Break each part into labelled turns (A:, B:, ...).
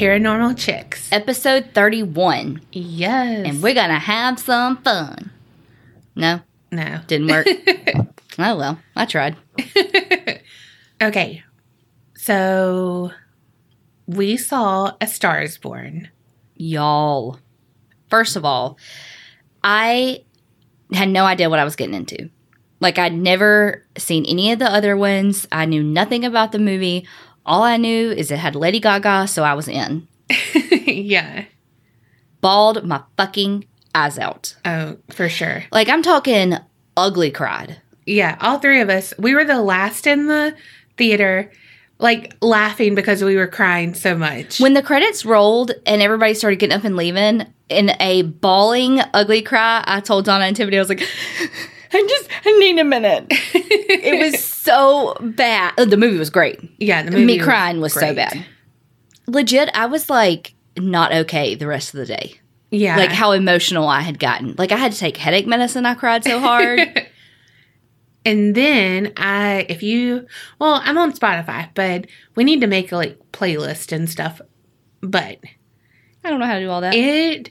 A: Paranormal Chicks.
B: Episode 31.
A: Yes.
B: And we're going to have some fun. No,
A: No.
B: didn't work. oh, well, I tried.
A: Okay. So we saw A Star is Born.
B: Y'all. First of all, I had no idea what I was getting into. Like, I'd never seen any of the other ones. I knew nothing about the movie. All I knew is it had Lady Gaga, so I was in.
A: yeah.
B: Bawled my fucking eyes out.
A: Oh, for sure.
B: Like, I'm talking ugly cried.
A: Yeah. All three of us. We were the last in the theater, like laughing because we were crying so much.
B: When the credits rolled and everybody started getting up and leaving in a bawling, ugly cry, I told Donna and Tiffany, I was like, I just, I need a minute. it was so bad. Uh, The movie was great.
A: yeah. The movie
B: Me crying was so bad. Legit, I was like, not okay the rest of the day.
A: Yeah.
B: Like how emotional I had gotten. Like I had to take headache medicine. I cried so hard.
A: And then I, if you, well, I'm on Spotify, but we need to make a like playlist and stuff. But
B: I don't know how to do all that.
A: it,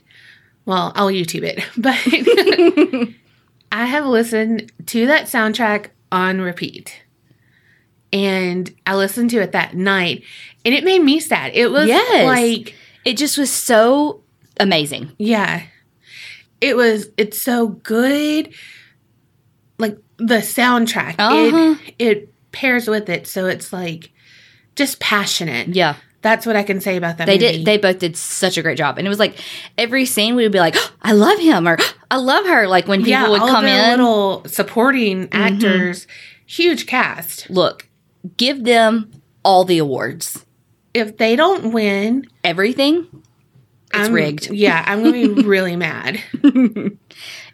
A: well, I'll YouTube it. But I have listened to that soundtrack on repeat. And I listened to it that night and it made me sad. It was
B: Yes.
A: like,
B: it just was so amazing.
A: yeah. It was, it's so good. Like the soundtrack,
B: Uh-huh.
A: it, it pairs with it. So it's like just passionate.
B: Yeah.
A: That's what I can say about that
B: They
A: movie.
B: did. They both did such a great job, and it was like every scene we would be like, "I love him" or "I love her." Like when people
A: yeah,
B: would come in, Mm-hmm.
A: little supporting actors, huge cast.
B: look, give them all the awards,
A: If they don't win,
B: everything. It's
A: I'm-
B: rigged.
A: Yeah, I'm gonna be really mad.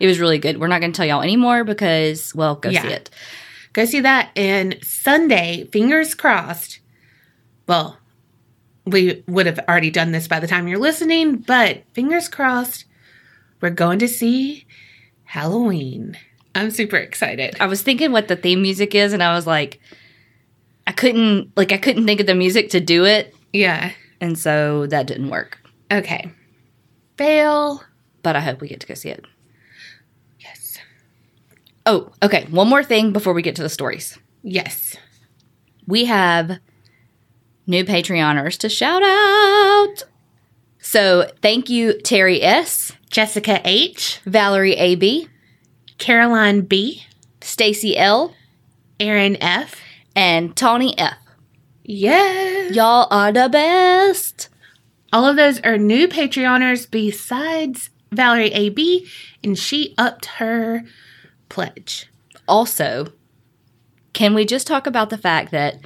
B: It was really good. We're not going to tell y'all anymore because, well, go
A: Yeah.
B: see it.
A: Go see that. And Sunday, fingers crossed. Well, we would have already done this by the time you're listening, but fingers crossed, we're going to see Halloween. I'm super excited.
B: I was thinking what the theme music is, and I was like, I couldn't, like, I couldn't think of the music to do it,
A: Yeah.
B: and so that didn't work.
A: Okay. Fail.
B: But I hope we get to go see it.
A: Yes.
B: Oh, okay. One more thing before we get to the stories.
A: Yes.
B: we have new Patreoners to shout out. So thank you, Terry S.,
A: Jessica H,
B: Valerie AB,
A: Caroline B,
B: Stacy L.,
A: Aaron F.
B: and Tawny F.
A: Yes.
B: Y'all are the best.
A: All of those are new Patreoners besides Valerie AB, and she upped her pledge.
B: Also, can we just talk about the fact that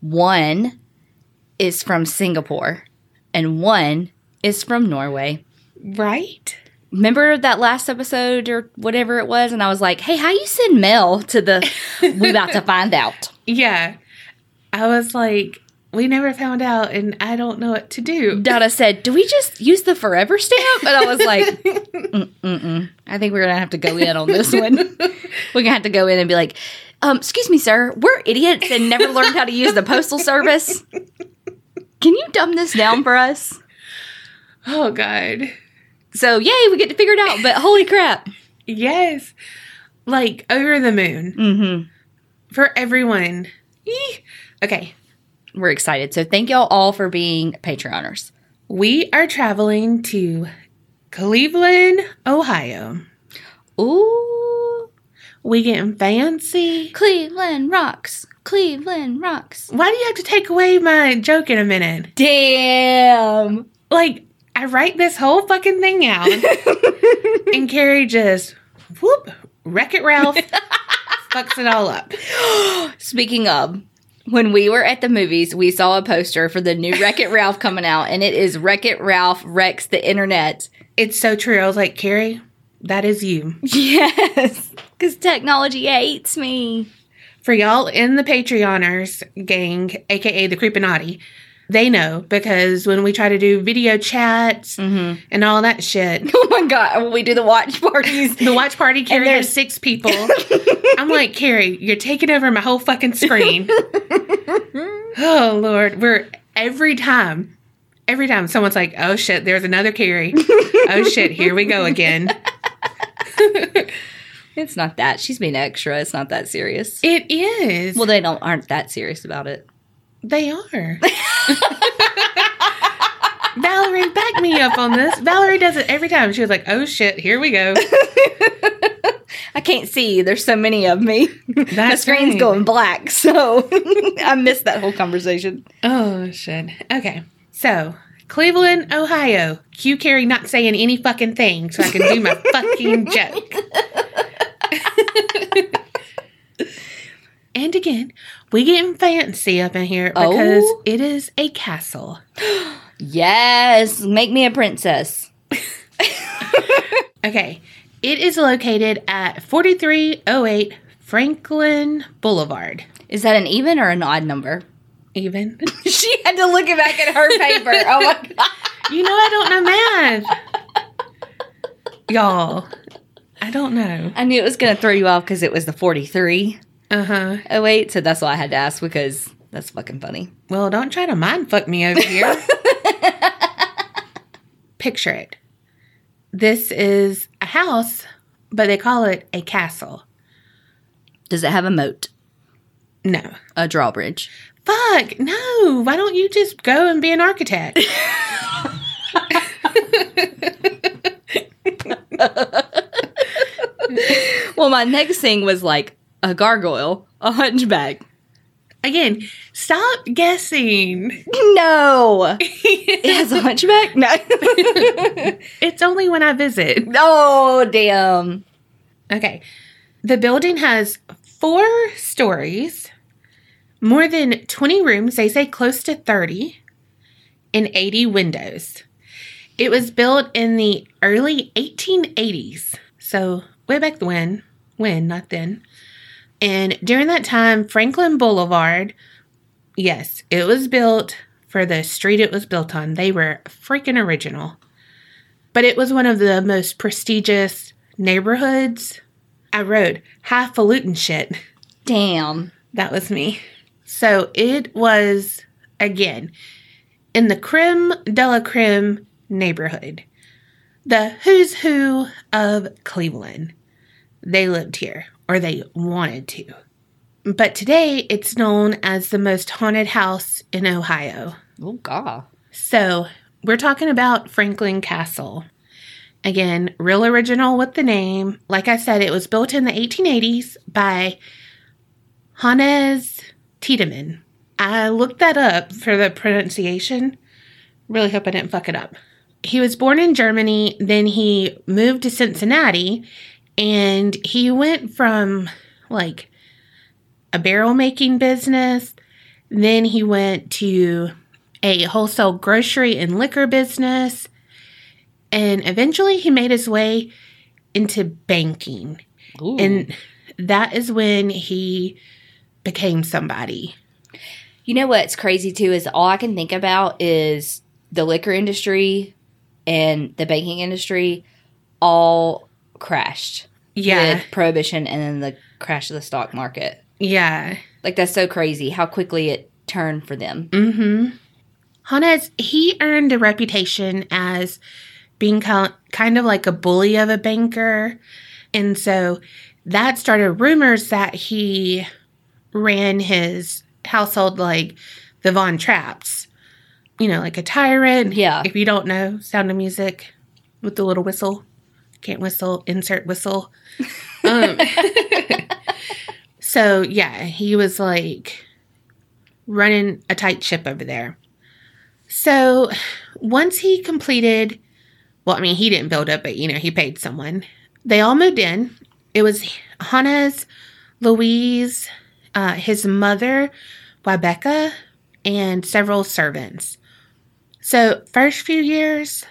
B: one is from Singapore and one is from Norway?
A: Right?
B: Remember that last episode or whatever it was? And I was like, hey, how you send mail to the we about to find out?
A: Yeah. I was like, we never found out, and I don't know what to do.
B: Donna said, "Do we just use the forever stamp?" And I was like, Mm, "Mm-mm. I think we're gonna have to go in on this one. we're gonna have to go in and be like, um, excuse me, sir, we're idiots and never learned how to use the postal service. Can you dumb this down for us?"
A: Oh, God.
B: So yay, we get to figure it out. But holy crap!
A: Yes. Like, over the moon
B: Mm-hmm.
A: for everyone. Okay.
B: We're excited. So thank y'all all for being Patreoners.
A: We are traveling to Cleveland, Ohio.
B: Ooh,
A: We getting fancy.
B: Cleveland rocks. Cleveland rocks.
A: Why do you have to take away my joke in a minute?
B: Damn.
A: Like, I write this whole fucking thing out, and Kerri just whoop, Wreck It Ralph fucks it all up.
B: Speaking of, when we were at the movies, we saw a poster for the new Wreck It Ralph coming out, and it is Wreck It Ralph wrecks the internet.
A: It's so true. I was like, Kerri, that is you.
B: Yes, because technology hates me.
A: For y'all in the Patreoners gang, aka the Creepinati, they know because when we try to do video chats mm-hmm. and all that shit,
B: Oh my god, when we do the watch parties.
A: the watch party
B: Kerri
A: has six people. I'm like, Kerri, you're taking over my whole fucking screen. oh Lord, we're every time, every time someone's like, oh shit, there's another Kerri. oh shit, here we go again.
B: It's not that. She's being extra. It's not that serious.
A: It is.
B: Well, they don't aren't that serious about it.
A: They are. Valerie, back me up on this. Valerie does it every time. She was like, oh shit, here we go.
B: I can't see. There's so many of me. My screen's
A: right.
B: going black, so I missed that whole conversation.
A: Oh shit. Okay. So, Cleveland, Ohio. Q Kerri not saying any fucking thing so I can do my fucking joke. and again, we getting fancy up in here because
B: Oh.
A: it is a castle.
B: Yes, make me a princess.
A: Okay. It is located at 4308 Franklin Boulevard.
B: Is that an even or an odd number?
A: Even.
B: she had to look it back at her paper. Oh my god.
A: You know I don't know math. Y'all. I don't know.
B: I knew it was going to throw you off because it was the 43.
A: Uh-huh.
B: Oh, wait. So that's why I had to ask because that's fucking funny.
A: Well, don't try to mind fuck me over here. Picture it. This is a house, but they call it a castle.
B: Does it have a moat?
A: No.
B: A drawbridge?
A: Fuck, no. Why don't you just go and be an architect?
B: Well, my next thing was like a gargoyle, a hunchback.
A: Again, stop guessing.
B: No. It has a hunchback? No.
A: It's only when I visit.
B: oh, damn.
A: Okay. The building has four stories, more than 20 rooms, they say close to 30, and 80 windows. It was built in the early 1880s. So, way back when, when, not then. And during that time, Franklin Boulevard, yes, it was built for the street it was built on. They were freaking original. But it was one of the most prestigious neighborhoods. I wrote highfalutin shit.
B: Damn.
A: That was me. So it was, again, in the creme de la creme neighborhood. The who's who of Cleveland. They lived here, or they wanted to. But today it's known as the most haunted house in Ohio.
B: Oh, God.
A: So we're talking about Franklin Castle. Again, real original with the name. Like I said, it was built in the 1880s by Hannes Tiedemann. I looked that up for the pronunciation. Really hope I didn't fuck it up. He was born in Germany, then he moved to Cincinnati, and he went from like a barrel making business. Then he went to a wholesale grocery and liquor business. And eventually he made his way into banking.
B: Ooh.
A: And that is when he became somebody.
B: You know what's crazy too is all I can think about is the liquor industry and the banking industry all crashed
A: Yeah.
B: with prohibition and then the crash of the stock market.
A: Yeah.
B: Like that's so crazy how quickly it turned for them.
A: Mm-hmm. Hannes, he earned a reputation as being kind of like a bully of a banker. And so that started rumors that he ran his household like the Von Trapps. You know, like a tyrant.
B: Yeah.
A: If you don't know, sound of music with the little whistle. Can't whistle, insert whistle. Um, so, yeah, he was like running a tight ship over there. So once he completed, well, I mean, he didn't build it, but you know, he paid someone. They all moved in. It was Hannes, Louise, uh, his mother, Rebecca, and several servants. So, first few years,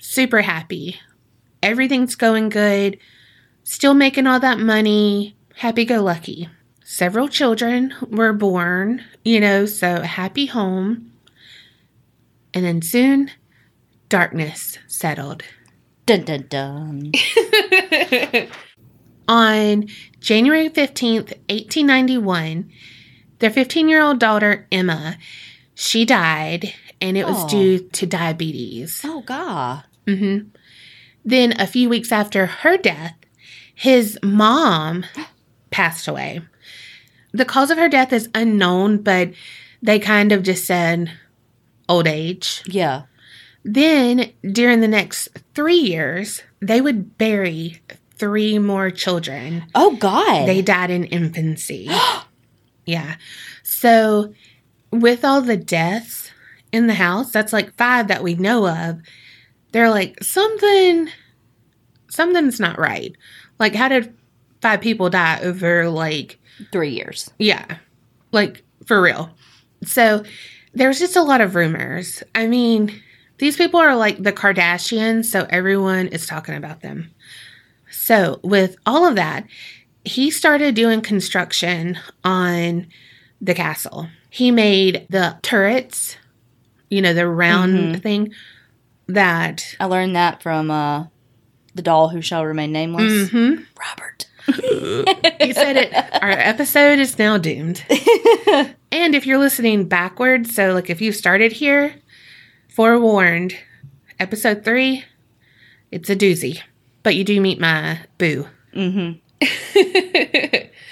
A: super happy. Everything's going good. Still making all that money. Happy go lucky. Several children were born, you know, so happy home. And then soon, darkness settled.
B: Dun dun dun.
A: On January 15th, 1891, their 15 year old daughter, Emma, She died, and it was due to diabetes.
B: Oh God.
A: Mm-hmm. Then, a few weeks after her death, his mom passed away. The cause of her death is unknown, but they kind of just said old age.
B: Yeah.
A: Then, during the next three years, they would bury three more children.
B: Oh God.
A: They died in infancy. yeah. So, with all the deaths in the house, that's like five that we know of. They're like something something's not right. Like how did five people die over like
B: Three years.
A: yeah. Like for real. So, there's just a lot of rumors. I mean, these people are like the Kardashians, so everyone is talking about them. So, with all of that, he started doing construction on the castle. He made the turrets, you know, the round thing that.
B: I learned that from uh, the doll who shall remain nameless.
A: Mhm.
B: Robert.
A: He said it. Our episode is now doomed. and if you're listening backwards, so like if you started here, forewarned, episode three, it's a doozy. But you do meet my boo.
B: Mm-hmm.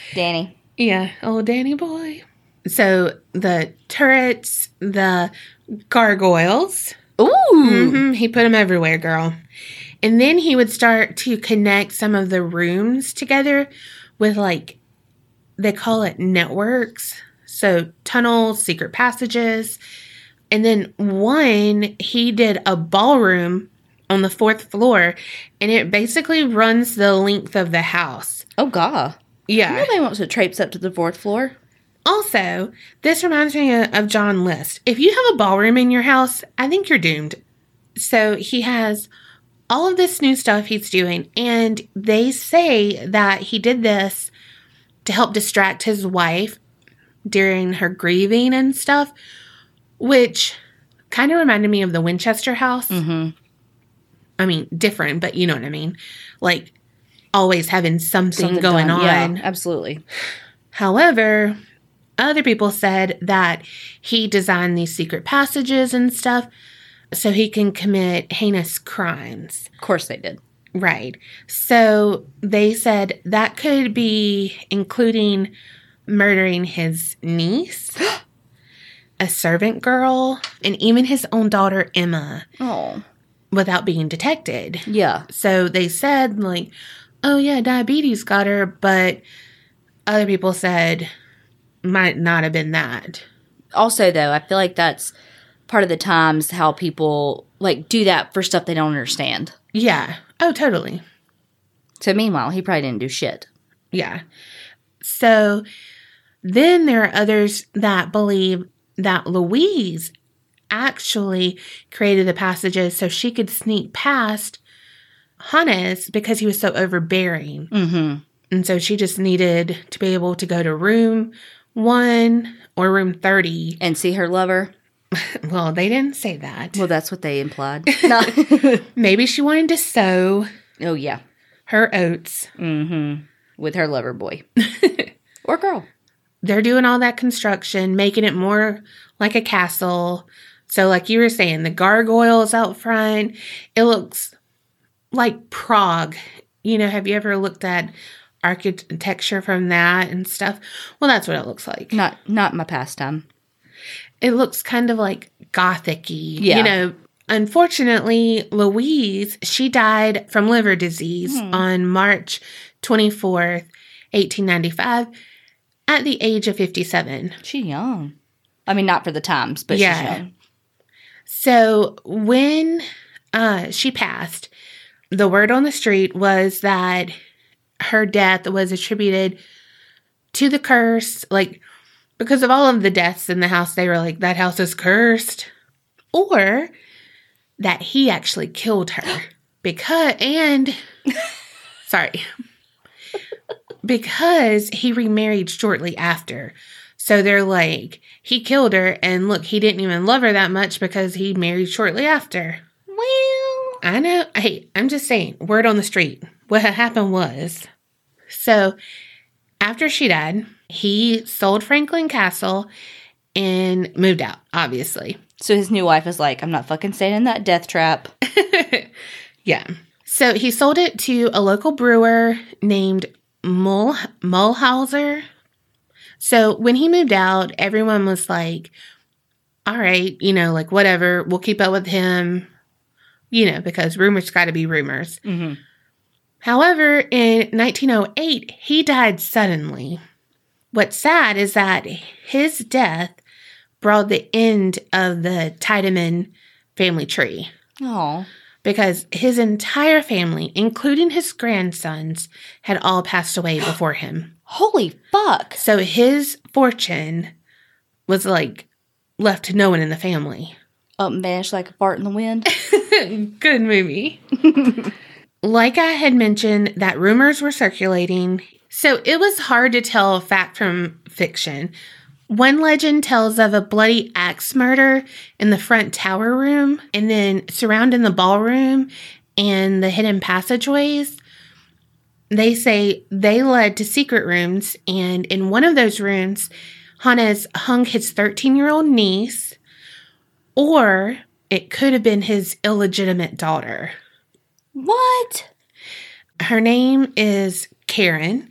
B: Danny.
A: Yeah, old Danny boy. So the turrets, the gargoyles,
B: Ooh.
A: hmm He put them everywhere, girl. And then he would start to connect some of the rooms together with like they call it networks. So tunnels, secret passages. And then one, he did a ballroom on the fourth floor and it basically runs the length of the house.
B: Oh God.
A: Yeah.
B: Nobody wants to traipse up to the fourth floor.
A: Also, this reminds me of John List. If you have a ballroom in your house, I think you're doomed. So he has all of this new stuff he's doing, and they say that he did this to help distract his wife during her grieving and stuff, which kind of reminded me of the Winchester house.
B: Mm-hmm.
A: I mean, different, but you know what I mean. Like always having something, going on.
B: Yeah, absolutely.
A: However, other people said that he designed these secret passages and stuff so he can commit heinous crimes.
B: Of course they did.
A: Right. So they said that could be including murdering his niece, a servant girl, and even his own daughter, Emma,
B: Oh.
A: without being detected.
B: Yeah.
A: So they said, like, oh, yeah, diabetes got her, but other people said might not have been that.
B: Also though, I feel like that's part of the times how people like do that for stuff they don't understand.
A: Yeah. Oh, totally.
B: So meanwhile, he probably didn't do shit.
A: Yeah. So then there are others that believe that Louise actually created the passages so she could sneak past Hannes because he was so overbearing.
B: Mm-hmm.
A: And so she just needed to be able to go to room one or room 30.
B: And see her lover.
A: Well, they didn't say that.
B: Well, that's what they implied.
A: Maybe she wanted to sow
B: oh yeah.
A: her oats.
B: Mm-hmm. With her lover boy. or girl.
A: They're doing all that construction, making it more like a castle. So, like you were saying, the gargoyles out front, it looks like Prague. You know, have you ever looked at architecture from that and stuff? Well, that's what it looks like.
B: Not not my pastime.
A: It looks kind of like gothic-y.
B: Yeah.
A: You know, unfortunately, Louise, she died from liver disease
B: Hmm.
A: on March 24th, 1895, at the age of 57.
B: She young. I mean, not for the times, but
A: Yeah.
B: she's young.
A: So when uh, she passed, the word on the street was that her death was attributed to the curse. Like, because of all of the deaths in the house, they were like, that house is cursed. Or that he actually killed her. Because, and, sorry, because he remarried shortly after. So they're like, he killed her, and look, he didn't even love her that much because he married shortly after.
B: Well,
A: I know. Hey, I'm just saying, word on the street. What had happened was so after she died, he sold Franklin Castle and moved out, obviously.
B: So his new wife is like, I'm not fucking staying in that death trap.
A: Yeah. So he sold it to a local brewer named Mull- Mulhauser. So when he moved out, everyone was like, all right, you know, like whatever, we'll keep up with him, you know, because rumors got to be rumors.
B: Mm-hmm.
A: However, in 1908, he died suddenly. What's sad is that his death brought the end of the Tiedemann family tree
B: Oh.
A: because his entire family, including his grandsons, had all passed away before him.
B: Holy fuck.
A: So his fortune was like left to no one in the family.
B: Up and vanished like a fart in the wind.
A: Good movie. like I had mentioned, that rumors were circulating, so it was hard to tell fact from fiction. One legend tells of a bloody axe murder in the front tower room, and then surrounding the ballroom and the hidden passageways. They say they led to secret rooms, and in one of those rooms, Hannes hung his 13 year old niece, or it could have been his illegitimate daughter.
B: What?
A: Her name is Karen,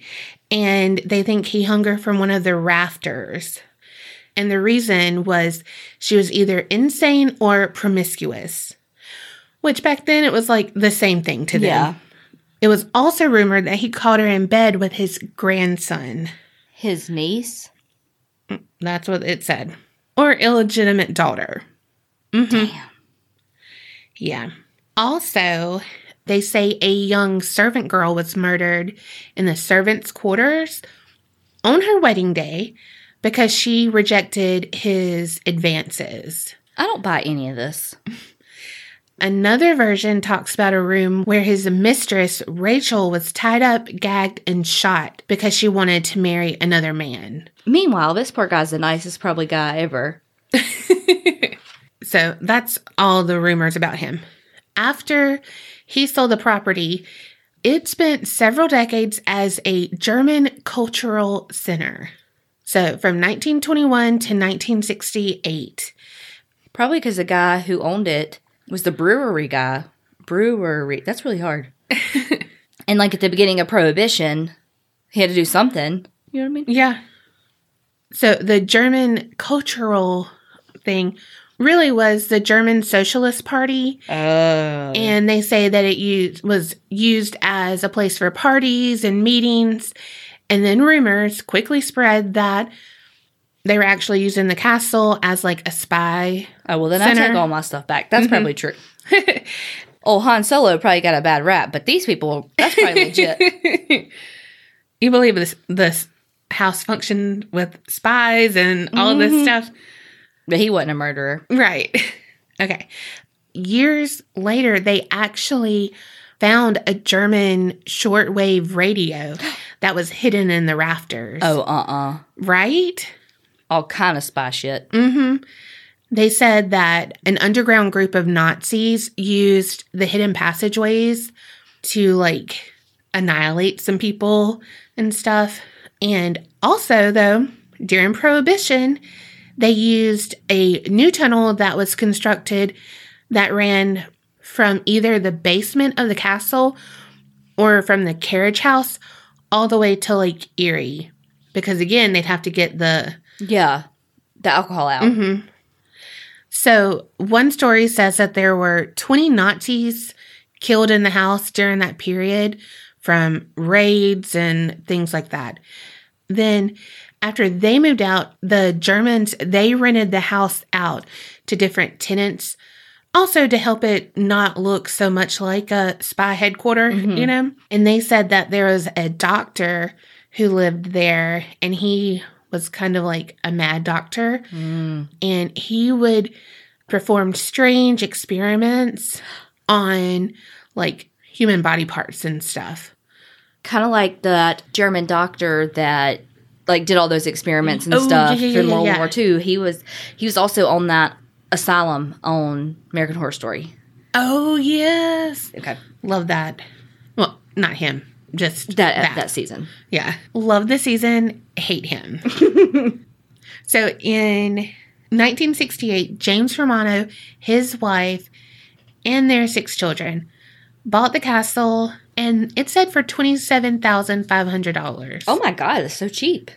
A: and they think he hung her from one of the rafters. And the reason was she was either insane or promiscuous, which back then it was like the same thing to them.
B: Yeah.
A: It was also rumored that he caught her in bed with his grandson.
B: His niece?
A: Mm, that's what it said. Or illegitimate daughter. Mm-hmm.
B: Damn.
A: Yeah. Also, they say a young servant girl was murdered in the servants' quarters on her wedding day because she rejected his advances.
B: I don't buy any of this.
A: Another version talks about a room where his mistress, Rachel, was tied up, gagged, and shot because she wanted to marry another man.
B: Meanwhile, this poor guy's the nicest probably guy ever.
A: So that's all the rumors about him. After he sold the property, it spent several decades as a German cultural center. So from 1921 to 1968.
B: Probably because the guy who owned it was the brewery guy. Brewery. That's really hard. and like at the beginning of Prohibition, he had to do something. You know what I mean?
A: Yeah. So the German cultural thing really was the German Socialist Party.
B: Oh.
A: And they say that it used, was used as a place for parties and meetings. And then rumors quickly spread that they were actually using the castle as like a spy.
B: Oh, well, then
A: Center.
B: I take all my stuff back. That's mm-hmm. probably true. oh, Han Solo probably got a bad rap, but these people, that's probably legit.
A: You believe this this house functioned with spies and all this mm-hmm. stuff?
B: But he wasn't a murderer.
A: Right. Okay. Years later, they actually found a German shortwave radio that was hidden in the rafters.
B: Oh, uh uh
A: Right?
B: All kind of spy shit.
A: Mm-hmm. They said that an underground group of Nazis used the hidden passageways to like annihilate some people and stuff. And also, though, during Prohibition, they used a new tunnel that was constructed that ran from either the basement of the castle or from the carriage house all the way to Lake Erie. Because again, they'd have to get the
B: Yeah. The alcohol out.
A: Mm-hmm. So, one story says that there were 20 Nazis killed in the house during that period from raids and things like that. Then, after they moved out, the Germans they rented the house out to different tenants also to help it not look so much like a spy headquarter, you know? And they said that there was a doctor who lived there and he was kind of like a mad doctor
B: Mm.
A: and he would perform strange experiments on like human body parts and stuff.
B: Kind of like that German doctor that like did all those experiments and
A: Oh,
B: stuff
A: yeah, yeah,
B: during
A: yeah,
B: World
A: yeah.
B: War II. He was he was also on that asylum on American Horror Story.
A: Oh yes.
B: Okay.
A: Love that. Well, not him. Just
B: That
A: that.
B: that, season.
A: Yeah. Love the season, hate him. So in 1968, James Romano, his wife, and their six children bought the castle, and it said for $27,500.
B: Oh my god, it's so cheap.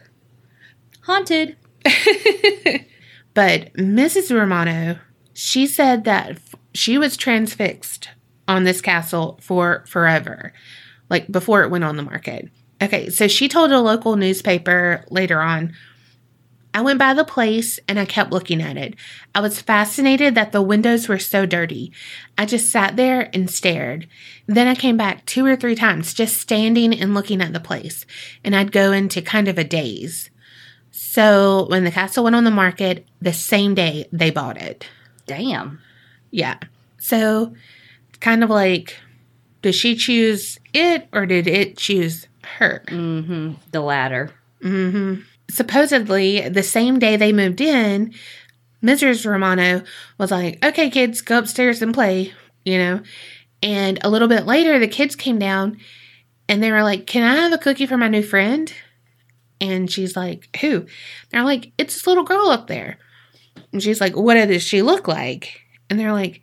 B: Haunted.
A: But Mrs. Romano, she said that she was transfixed on this castle for forever, like before it went on the market. Okay, so she told a local newspaper later on I went by the place and I kept looking at it. I was fascinated that the windows were so dirty. I just sat there and stared. Then I came back two or three times, just standing and looking at the place, and I'd go into kind of a daze. So when the castle went on the market, the same day they bought it.
B: Damn.
A: Yeah. So it's kind of like, did she choose it or did it choose her?
B: Mm-hmm. The latter.
A: hmm Supposedly, the same day they moved in, Mrs. Romano was like, okay, kids, go upstairs and play, you know? And a little bit later, the kids came down and they were like, can I have a cookie for my new friend? And she's like, who? They're like, it's this little girl up there. And she's like, what does she look like? And they're like,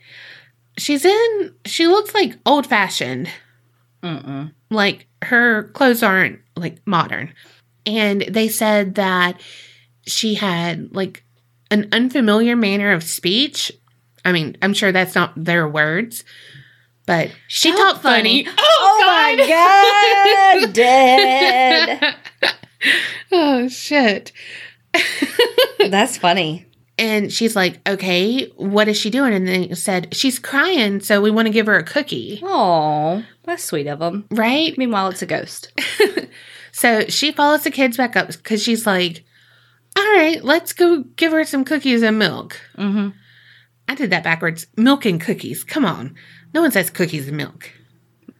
A: she's in, she looks like old fashioned
B: Mm-mm.
A: like her clothes aren't like modern and they said that she had like an unfamiliar manner of speech i mean i'm sure that's not their words but she talked funny,
B: oh, oh, my god, dead.
A: oh shit
B: That's funny.
A: and she's like okay what is she doing and they said she's crying so we want to give her a cookie
B: Oh, that's sweet of them.
A: right
B: Meanwhile, it's a ghost.
A: So she follows the kids back up because she's like, all right, let's go give her some cookies and milk.
B: Mm-hmm.
A: I did that backwards. Milk and cookies. Come on. No one says cookies and milk,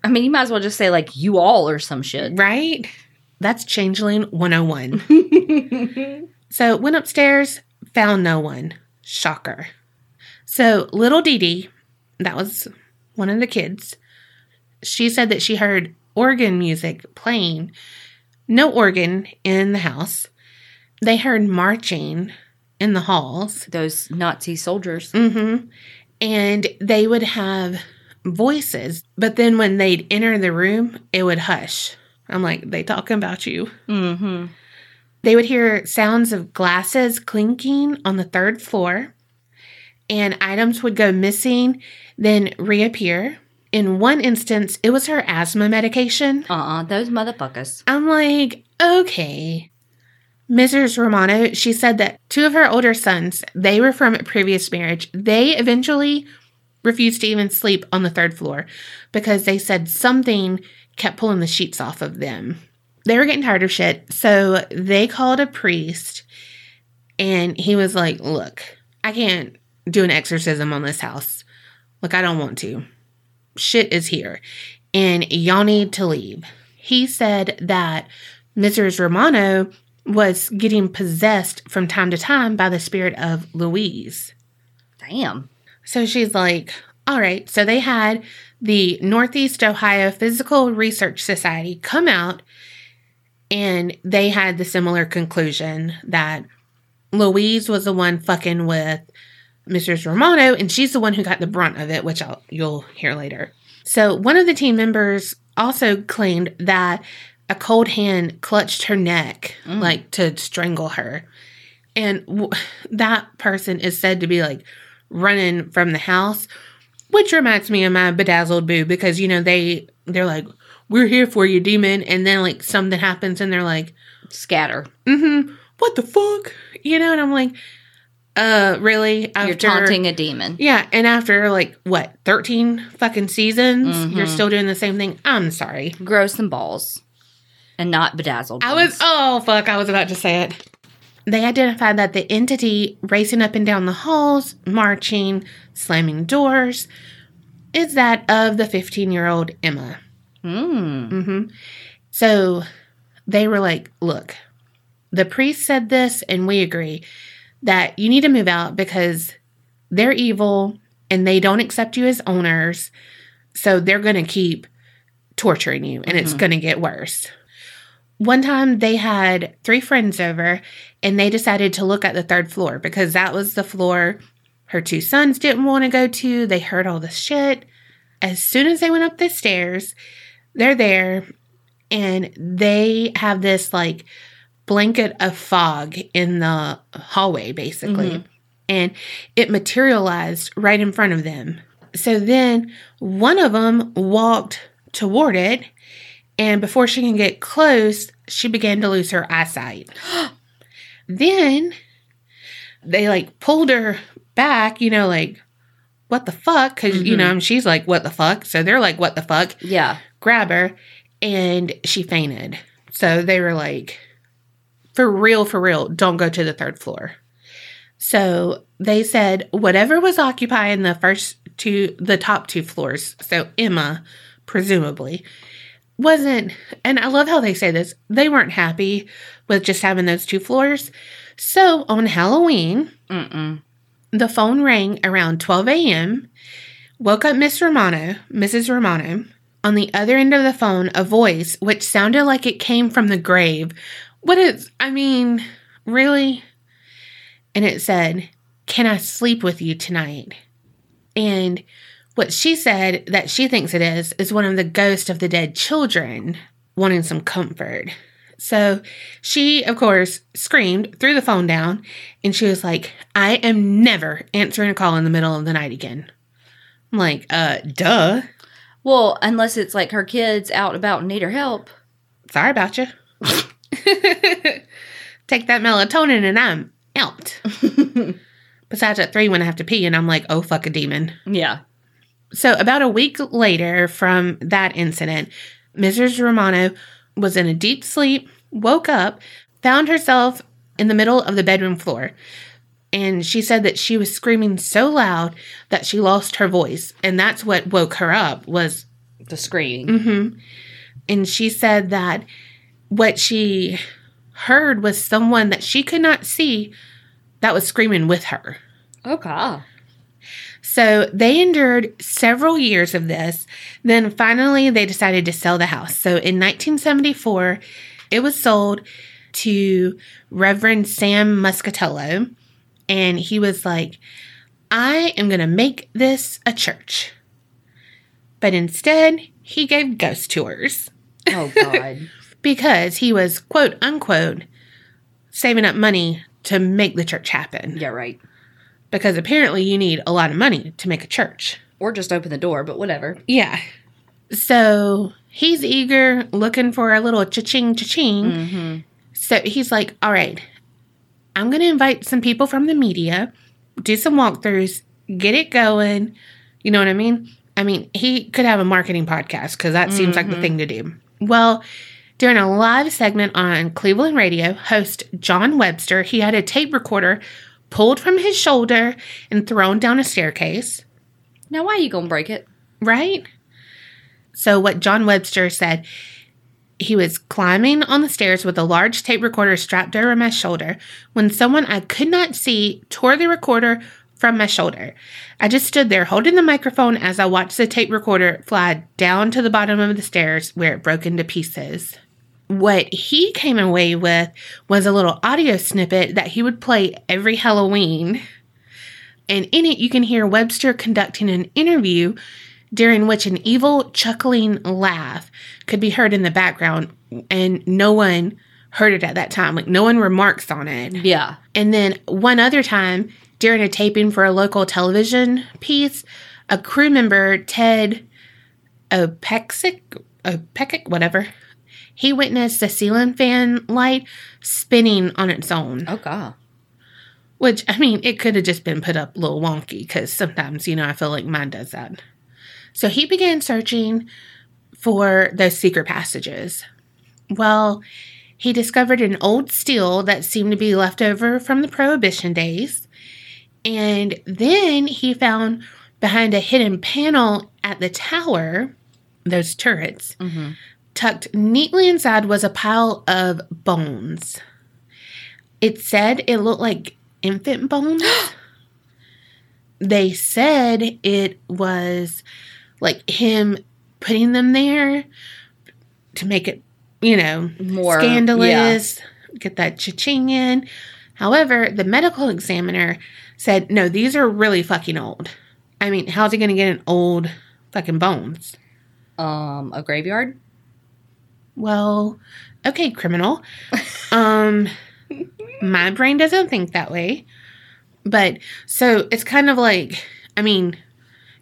B: I mean, you might as well just say like you all or some shit.
A: right? That's Changeling 101. so went upstairs, found no one. Shocker. So little Dee Dee, that was one of the kids, she said that she heard organ music playing. No organ in the house. They heard marching in the halls.
B: Those Nazi soldiers.
A: Mm-hmm. And they would have voices, but then when they'd enter the room, it would hush. I'm like, they talking about you.
B: Mm-hmm.
A: They would hear sounds of glasses clinking on the third floor, and items would go missing, then reappear. In one instance, it was her asthma medication.
B: Uh-uh. Those motherfuckers.
A: I'm like, okay. Mrs. Romano, she said that two of her older sons, they were from a previous marriage. They eventually refused to even sleep on the third floor because they said something kept pulling the sheets off of them. They were getting tired of shit, so they called a priest and he was like, Look, I can't do an exorcism on this house. Look, I don't want to. Shit is here, and y'all need to leave. He said that Mrs. Romano was getting possessed from time to time by the spirit of Louise.
B: Damn.
A: So she's like, all right. So they had the Northeast Ohio Physical Research Society come out and they had the similar conclusion that Louise was the one fucking with Mrs. Romano and she's the one who got the brunt of it, which I'll, you'll hear later. So one of the team members also claimed that a cold hand clutched her neck,
B: Mm.
A: like to strangle her. And w- that person is said to be like running from the house, which reminds me of my bedazzled boo because you know they they're like, "We're here for you, demon," and then like something happens and they're like,
B: Scatter.
A: "Mm-hmm, what the fuck," you know? And I'm like, "Uh, really?"
B: You're taunting a demon.
A: Yeah, and after like what thirteen fucking seasons,
B: Mhm.
A: you're still doing the same thing. I'm sorry.
B: Grow some balls. And not bedazzled.
A: I was oh fuck, I was about to say it. They identified that the entity racing up and down the halls, marching, slamming doors, is that of the 15 year old Emma.
B: Mm.
A: hmm So they were like, look, the priest said this, and we agree that you need to move out because they're evil and they don't accept you as owners. So they're going to keep torturing you and it's
B: Mhm.
A: going to get worse. One time they had three friends over and they decided to look at the third floor because that was the floor her two sons didn't want to go to. They heard all the shit. As soon as they went up the stairs, they're there and they have this like blanket of fog in the hallway, basically.
B: Mhm.
A: And it materialized right in front of them. So then one of them walked toward it, and before she can get close, she began to lose her eyesight. then they like pulled her back, you know, like, what the fuck? Because, you
B: Mhm.
A: know, she's like, what the fuck? So they're like, what the fuck?
B: Yeah.
A: grab her and she fainted. So they were like, for real, for real, don't go to the third floor. So they said whatever was occupying the first two, the top two floors, so Emma, presumably, wasn't, and I love how they say this, they weren't happy with just having those two floors. So on Halloween,
B: Mm-mm.
A: the phone rang around 12 a.m. Woke up Miss Romano, Mrs. Romano. On the other end of the phone, a voice which sounded like it came from the grave. What is, I mean, really? And it said, Can I sleep with you tonight? And what she said that she thinks it is, is one of the ghosts of the dead children wanting some comfort. So she, of course, screamed, threw the phone down, and she was like, I am never answering a call in the middle of the night again. I'm like, uh, duh.
B: Well, unless it's like her kids out about and need her help.
A: Sorry about you. Take that melatonin and I'm out. Besides, at three, when I have to pee, and I'm like, oh, fuck a demon.
B: Yeah.
A: So, about a week later from that incident, Mrs. Romano was in a deep sleep, woke up, found herself in the middle of the bedroom floor. And she said that she was screaming so loud that she lost her voice. And that's what woke her up was
B: The screaming.
A: hmm And she said that what she heard was someone that she could not see that was screaming with her.
B: Okay.
A: So they endured several years of this. Then finally, they decided to sell the house. So in 1974, it was sold to Reverend Sam Muscatello. And he was like, I am going to make this a church. But instead, he gave ghost tours
B: Oh God.
A: because he was, quote unquote, saving up money to make the church happen.
B: yeah, right.
A: Because apparently, you need a lot of money to make a church.
B: Or just open the door, but whatever.
A: Yeah. So he's eager, looking for a little cha-ching, cha-ching.
B: Mm-hmm.
A: So he's like, all right, I'm going to invite some people from the media, do some walkthroughs, get it going. You know what I mean? I mean, he could have a marketing podcast because that seems like the
B: Mhm.
A: thing to do. Well, during a live segment on Cleveland radio, host John Webster, he had a tape recorder pulled from his shoulder and thrown down a staircase.
B: Now, why are you gonna break it?
A: right? So, what John Webster said, he was climbing on the stairs with a large tape recorder strapped over my shoulder when someone I could not see tore the recorder from my shoulder. I just stood there holding the microphone as I watched the tape recorder fly down to the bottom of the stairs where it broke into pieces. What he came away with was a little audio snippet that he would play every Halloween. And in it, you can hear Webster conducting an interview during which an evil chuckling laugh could be heard in the background, and no one heard it at that time. Like, no one remarks on it.
B: Yeah.
A: And then one other time, during a taping for a local television piece, a crew member, Ted Opexic, Opekic, whatever, he witnessed the ceiling fan light spinning on its own.
B: Okay.
A: Which, I mean, it could have just been put up a little wonky because sometimes, you know, I feel like mine does that. So he began searching for those secret passages. Well, he discovered an old steel that seemed to be left over from the Prohibition days. And then he found behind a hidden panel at the tower, those turrets,
B: Mm-hmm.
A: Tucked neatly inside was a pile of bones. It said it looked like infant bones. they said it was like him putting them there to make it you know,
B: More
A: scandalous, get that cha-ching in. However, the medical examiner said, no, these are really fucking old. I mean, how's he going to get an old fucking bones?
B: Um, a graveyard.
A: Well, okay, criminal. um, my brain doesn't think that way. But so it's kind of like, I mean,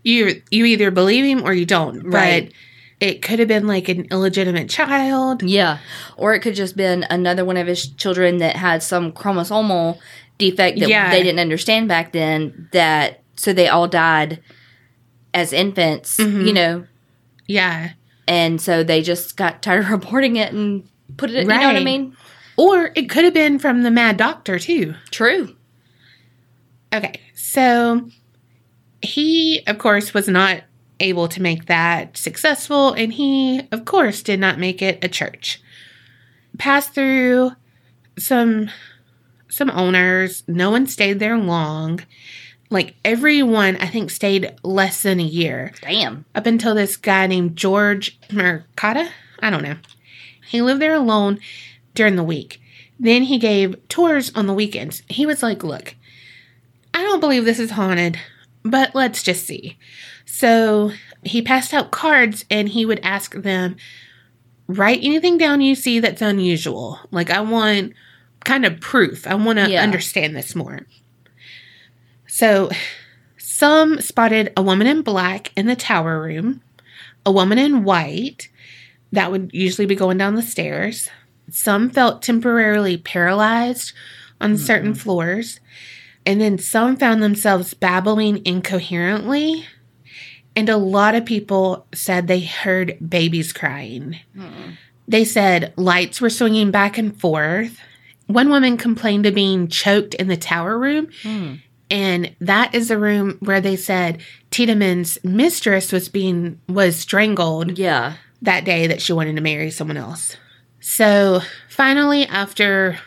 A: you you either believe him or you don't.
B: Right.
A: But it could have been like an illegitimate child.
B: Yeah. Or it could just been another one of his children that had some chromosomal defect that
A: Yeah.
B: they didn't understand back then that so they all died as infants,
A: Mhm.
B: you know,
A: Yeah.
B: And so they just got tired of reporting it and put it you know what I mean?
A: Or it could have been from the mad doctor too.
B: True.
A: Okay, so he, of course, was not able to make that successful, and he, of course, did not make it a church. Passed through some some owners. No one stayed there long. Like everyone, I think, stayed less than a year
B: Damn.
A: up until this guy named George Mercata. I don't know. He lived there alone during the week. Then he gave tours on the weekends. He was like, Look, I don't believe this is haunted, but let's just see. So he passed out cards and he would ask them, Write anything down you see that's unusual. Like, I want kind of proof. I want to
B: Yeah.
A: understand this more. So some spotted a woman in black in the tower room, a woman in white that would usually be going down the stairs. Some felt temporarily paralyzed on certain floors, and then some found themselves babbling incoherently. And a lot of people said they heard babies crying. They said lights were swinging back and forth. One woman complained of being choked in the tower room,
B: Hmm.
A: And that is the room where they said Tiedemann's mistress was being was strangled
B: Yeah.
A: that day that she wanted to marry someone else. So finally, after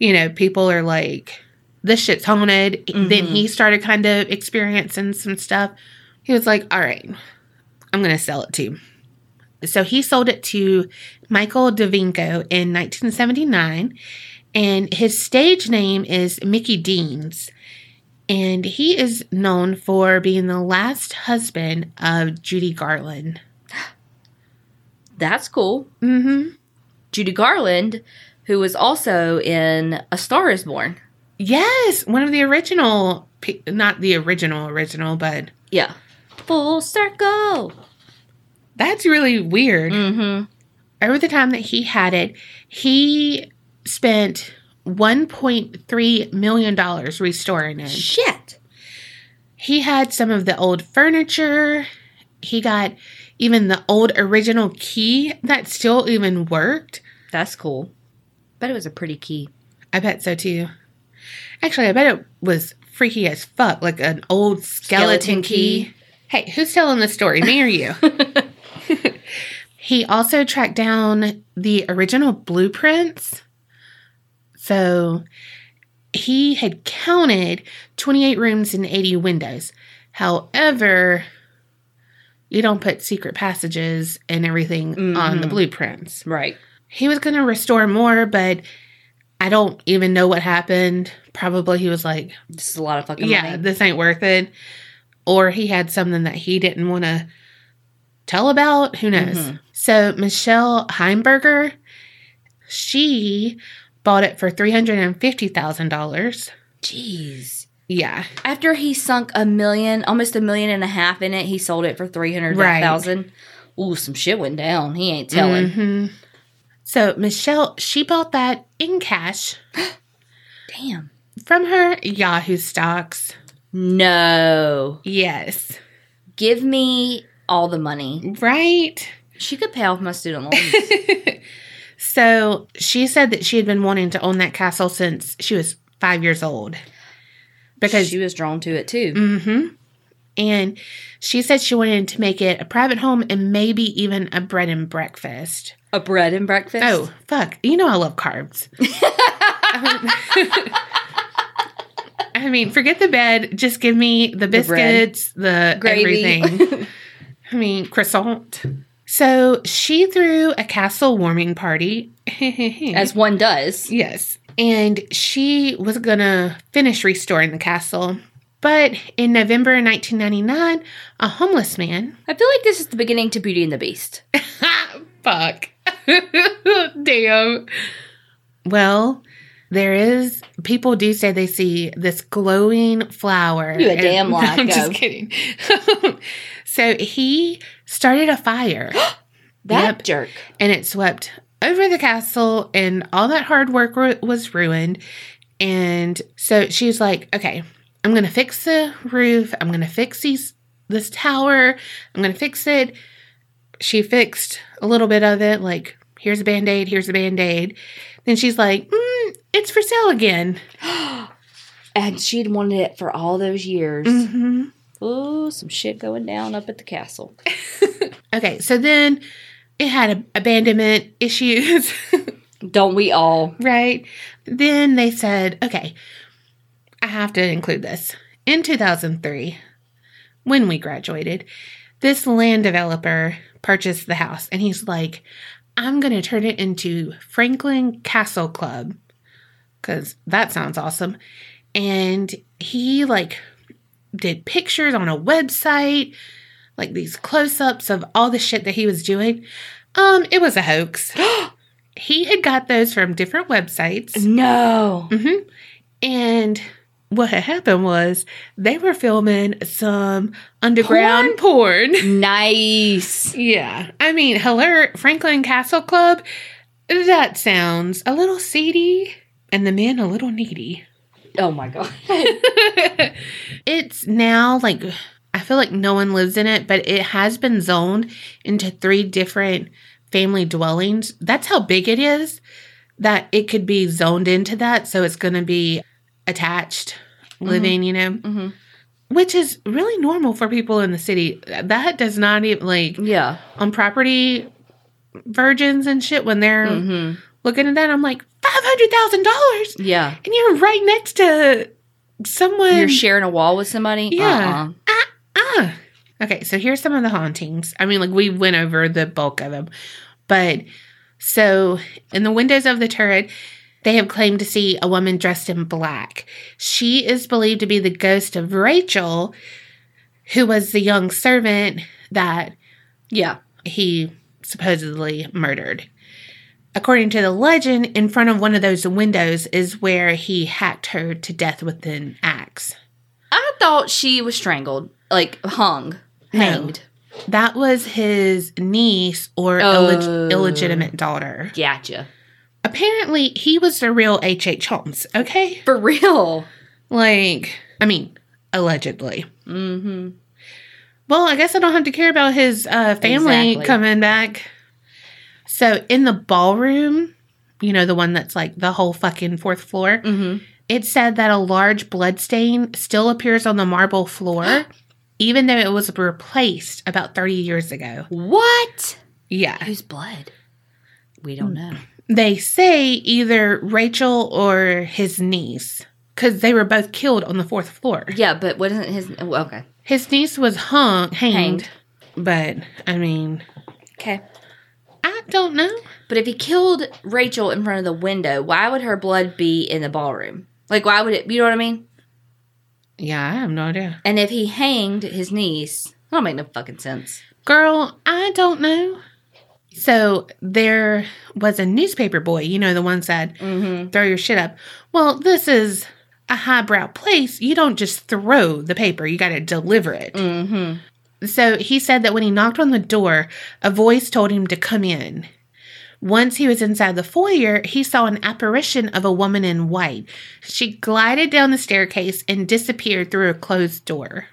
A: you know, people are like, "This shit's haunted," then he mm-hmm. started kind of experiencing some stuff. He was like, "All right, I'm gonna sell it to." you." So he sold it to Michael DeVinko in 1979, and his stage name is Mickey Deans. And he is known for being the last husband of Judy Garland.
B: That's cool.
A: Mm-hmm.
B: Judy Garland, who was also in A Star is Born.
A: Yes, one of the original, not the original original, but
B: Yeah. Full circle.
A: that's really weird.
B: Mm-hmm.
A: Over the time that he had it, he spent $1.3 million restoring it.
B: Shit.
A: He had some of the old furniture. He got even the old original key that still even worked.
B: That's cool. Bet it was a pretty key.
A: I bet so too. Actually, I bet it was freaky as fuck, like an old skeleton,
B: Skeleton
A: key.
B: key.
A: Hey, who's telling the story, me or you? he also tracked down the original blueprints. So he had counted 28 rooms and 80 windows. However, you don't put secret passages and everything on the
B: Mhm.
A: blueprints
B: Right.
A: he was going to restore more, but I don't even know what happened. Probably he was like,
B: This is a lot of fucking money.
A: yeah,
B: money.
A: this ain't worth it. Or he had something that he didn't want to tell about. Who knows?
B: Mhm.
A: So Michelle Heimburger, she bought it for $350,000.
B: Jeez.
A: Yeah.
B: After he sunk a million, almost a million and a half in it, he sold it for three hundred thousand. Ooh, some shit went down. He ain't telling.
A: Mhm. So Michelle, she bought that in cash
B: Damn.
A: from her Yahoo stocks.
B: No.
A: Yes.
B: Give me all the money.
A: Right.
B: She could pay off my student loans.
A: so she said that she had been wanting to own that castle since she was five years old. Because,
B: she was drawn to it too.
A: hmm and she said she wanted to make it a private home and maybe even a bread and breakfast.
B: A bread and breakfast.
A: Oh, fuck. You know I love carbs. I mean, forget the bed. Just give me the biscuits, the,
B: Gravy.
A: everything. I mean, croissant. So she threw a castle warming party.
B: As one does.
A: yes. And she was going to finish restoring the castle. But in November 1999, a homeless man.
B: I feel like this is the beginning to Beauty and the Beast.
A: Fuck. Damn. Well, there is people do say they see this glowing flower.
B: You a damn lie,
A: I'm
B: go.
A: just kidding. so he started a fire
B: That
A: Yep.
B: jerk.
A: and it swept over the castle and all that hard work ru- was ruined. And so she was like, okay, I'm going to fix the roof. I'm going to fix these this tower. I'm going to fix it. She fixed a little bit of it like here's a band-aid, here's a band-aid. Then she's like, mm, it's for sale again.
B: And she'd wanted it for all those years.
A: hmm
B: Oh, some shit going down up at the castle.
A: Okay, so then it had a- abandonment issues.
B: Don't we all?
A: Right. Then they said, okay, I have to include this. In 2003, when we graduated, this land developer purchased the house and he's like, I'm going to turn it into Franklin Castle Club because that sounds awesome. And he like did pictures on a website, like these close ups of all the shit that he was doing. Um, it was a hoax. he had got those from different websites.
B: No.
A: Mm-hmm. And what had happened was they were filming some underground porn.
B: Nice.
A: Yeah. I mean, hello, Franklin Castle Club. That sounds a little seedy and the men a little needy.
B: Oh my god.
A: it's now like I feel like no one lives in it, but it has been zoned into three different family dwellings. That's how big it is that it could be zoned into that. So it's going to be attached living, you know,
B: hmm
A: which is really normal for people in the city. That does not even like
B: Yeah.
A: on property virgins and shit when they're
B: hmm
A: looking at that. I'm like, $500,000
B: Yeah.
A: and you're right next to someone.
B: You're sharing a wall with somebody?
A: Yeah.
B: Uh-uh.
A: Ah. Okay, so here's some of the hauntings. I mean, like we went over the bulk of them. But so in the windows of the turret, they have claimed to see a woman dressed in black. She is believed to be the ghost of Rachel, who was the young servant that
B: Yeah.
A: he supposedly murdered. According to the legend, in front of one of those windows is where he hacked her to death with an axe.
B: I thought she was strangled, like hung,
A: No.
B: hanged.
A: That was his niece or
B: Oh.
A: illeg- illegitimate daughter.
B: Gotcha.
A: Apparently, he was the real H.H. H. Holmes, okay?
B: For real.
A: Like, I mean, allegedly.
B: Mm-hmm.
A: Well, I guess I don't have to care about his uh, family
B: Exactly.
A: coming back. So, in the ballroom, you know, the one that's like the whole fucking fourth floor,
B: Mm-hmm.
A: it said that a large blood stain still appears on the marble floor, even though it was replaced about 30 years ago.
B: What?
A: Yeah.
B: Whose blood? We don't know.
A: They say either Rachel or his niece, because they were both killed on the fourth floor.
B: Yeah, but wasn't his? oh, Okay.
A: His niece was hung, hanged,
B: Hanged.
A: but I mean,
B: Okay.
A: I don't know.
B: But if he killed Rachel in front of the window, why would her blood be in the ballroom? Like, why would it? You know what I mean?
A: Yeah, I have no idea.
B: And if he hanged his niece, that don't make no fucking sense.
A: Girl, I don't know. So there was a newspaper boy, you know, the one that
B: Mm-hmm.
A: throw your shit up. Well, this is a highbrow place. You don't just throw the paper, you got to deliver it.
B: Mm-hmm.
A: So he said that when he knocked on the door, a voice told him to come in. Once he was inside the foyer, he saw an apparition of a woman in white. She glided down the staircase and disappeared through a closed door.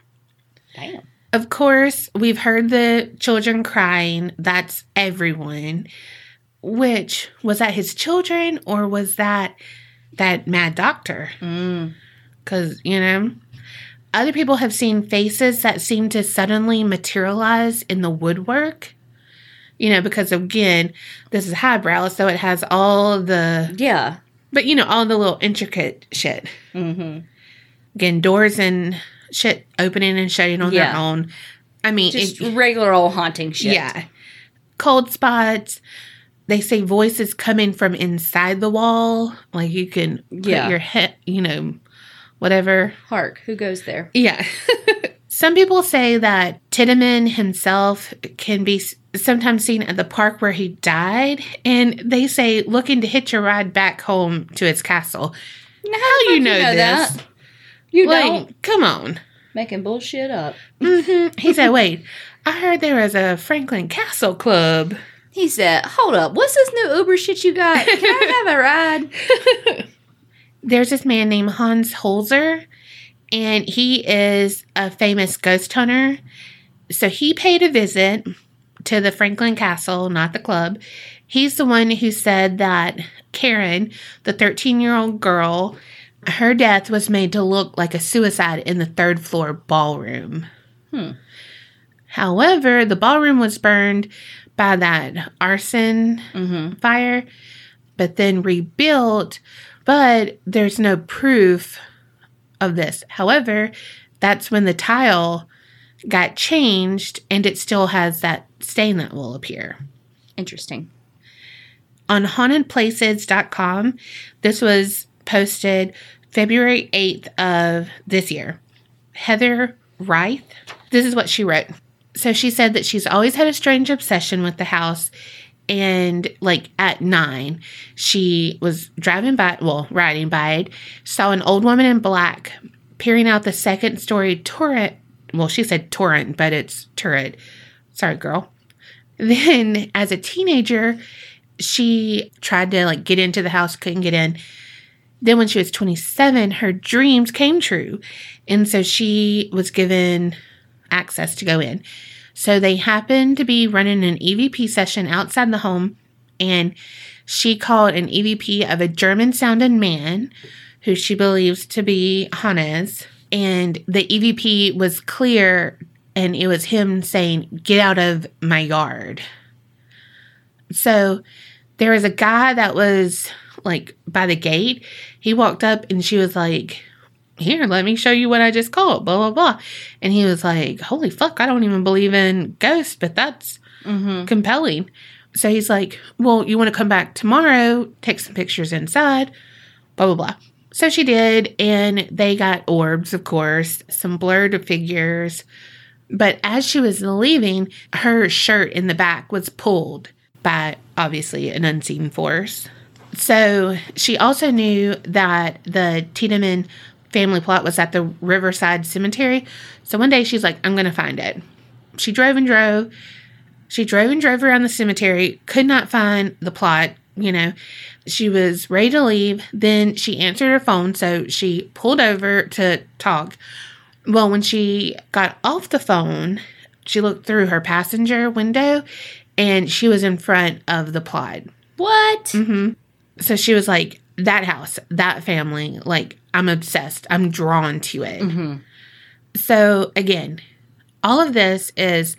B: Damn.
A: Of course, we've heard the children crying. That's everyone. Which was that his children or was that that mad doctor?
B: Mm.
A: Because, you know, other people have seen faces that seem to suddenly materialize in the woodwork. You know, because again, this is highbrow, so it has all the,
B: Yeah.
A: but you know, all the little intricate shit.
B: Mm-hmm.
A: Again, doors and shit opening and shutting on
B: Yeah.
A: their own. I mean,
B: Just
A: it-
B: regular old haunting shit.
A: yeah. cold spots. They say voices coming from inside the wall, like you can put
B: Yeah.
A: your head, you know, whatever.
B: Hark, who goes there?
A: Yeah. Some people say that Tiedemann himself can be sometimes seen at the park where he died, and they say looking to hitch a ride back home to his castle. How you know, this?
B: You
A: like,
B: don't
A: come on.
B: making bullshit up.
A: hmm He said, "Wait, I heard there was a Franklin Castle Club."
B: He said, "Hold up, what's this new Uber shit you got? Can I have a ride?"
A: There's this man named Hans Holzer, and he is a famous ghost hunter. So he paid a visit to the Franklin Castle, not the club. He's the one who said that Karen, the 13 year old girl, her death was made to look like a suicide in the third floor ballroom.
B: Hmm.
A: However, the ballroom was burned by that arson
B: Mm-hmm.
A: fire, but then rebuilt. But there's no proof of this. However, that's when the tile got changed and it still has that stain that will appear.
B: Interesting.
A: On hauntedplaces.com, this was posted February 8th of this year. Heather Wright, this is what she wrote. So she said that she's always had a strange obsession with the house. And like at nine, she was driving by, well, riding by saw an old woman in black peering out the second story turret. Well, she said torrent, but it's turret. Sorry, girl. Then as a teenager, she tried to like get into the house, couldn't get in. Then when she was 27, her dreams came true. And so she was given access to go in. So they happened to be running an EVP session outside the home and she called an EVP of a German sounding man who she believes to be Hannes. And the EVP was clear and it was him saying, Get out of my yard. So there was a guy that was like by the gate. He walked up and she was like, Here, let me show you what I just called, blah, blah, blah. And he was like, Holy fuck, I don't even believe in ghosts, but that's
B: Mm-hmm.
A: compelling. So he's like, Well, you want to come back tomorrow, take some pictures inside, blah, blah, blah. So she did, and they got orbs, of course, some blurred figures. But as she was leaving, her shirt in the back was pulled by obviously an unseen force. So she also knew that the Tiedemann family plot was at the Riverside Cemetery. So one day she's like, I'm going to find it. She drove and drove. She drove and drove around the cemetery, could not find the plot. You know, she was ready to leave. Then she answered her phone. So she pulled over to talk. Well, when she got off the phone, she looked through her passenger window and she was in front of the plot.
B: What?
A: hmm So she was like, that house, that family, like, I'm obsessed. I'm drawn to it.
B: Mm-hmm.
A: So again, all of this is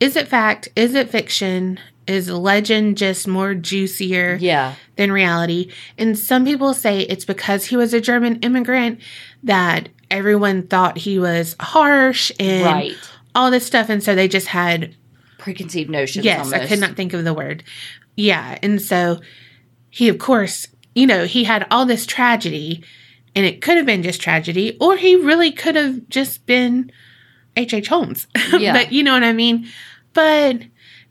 A: is it fact? Is it fiction? Is legend just more juicier
B: Yeah.
A: than reality? And some people say it's because he was a German immigrant that everyone thought he was harsh and
B: Right.
A: all this stuff. And so they just had
B: Preconceived notions.
A: Yes, I could not think of the word. Yeah, and so he, of course, you know, he had all this tragedy, and it could have been just tragedy, or he really could have just been H. H. Holmes.
B: Yeah.
A: but you know what I mean. But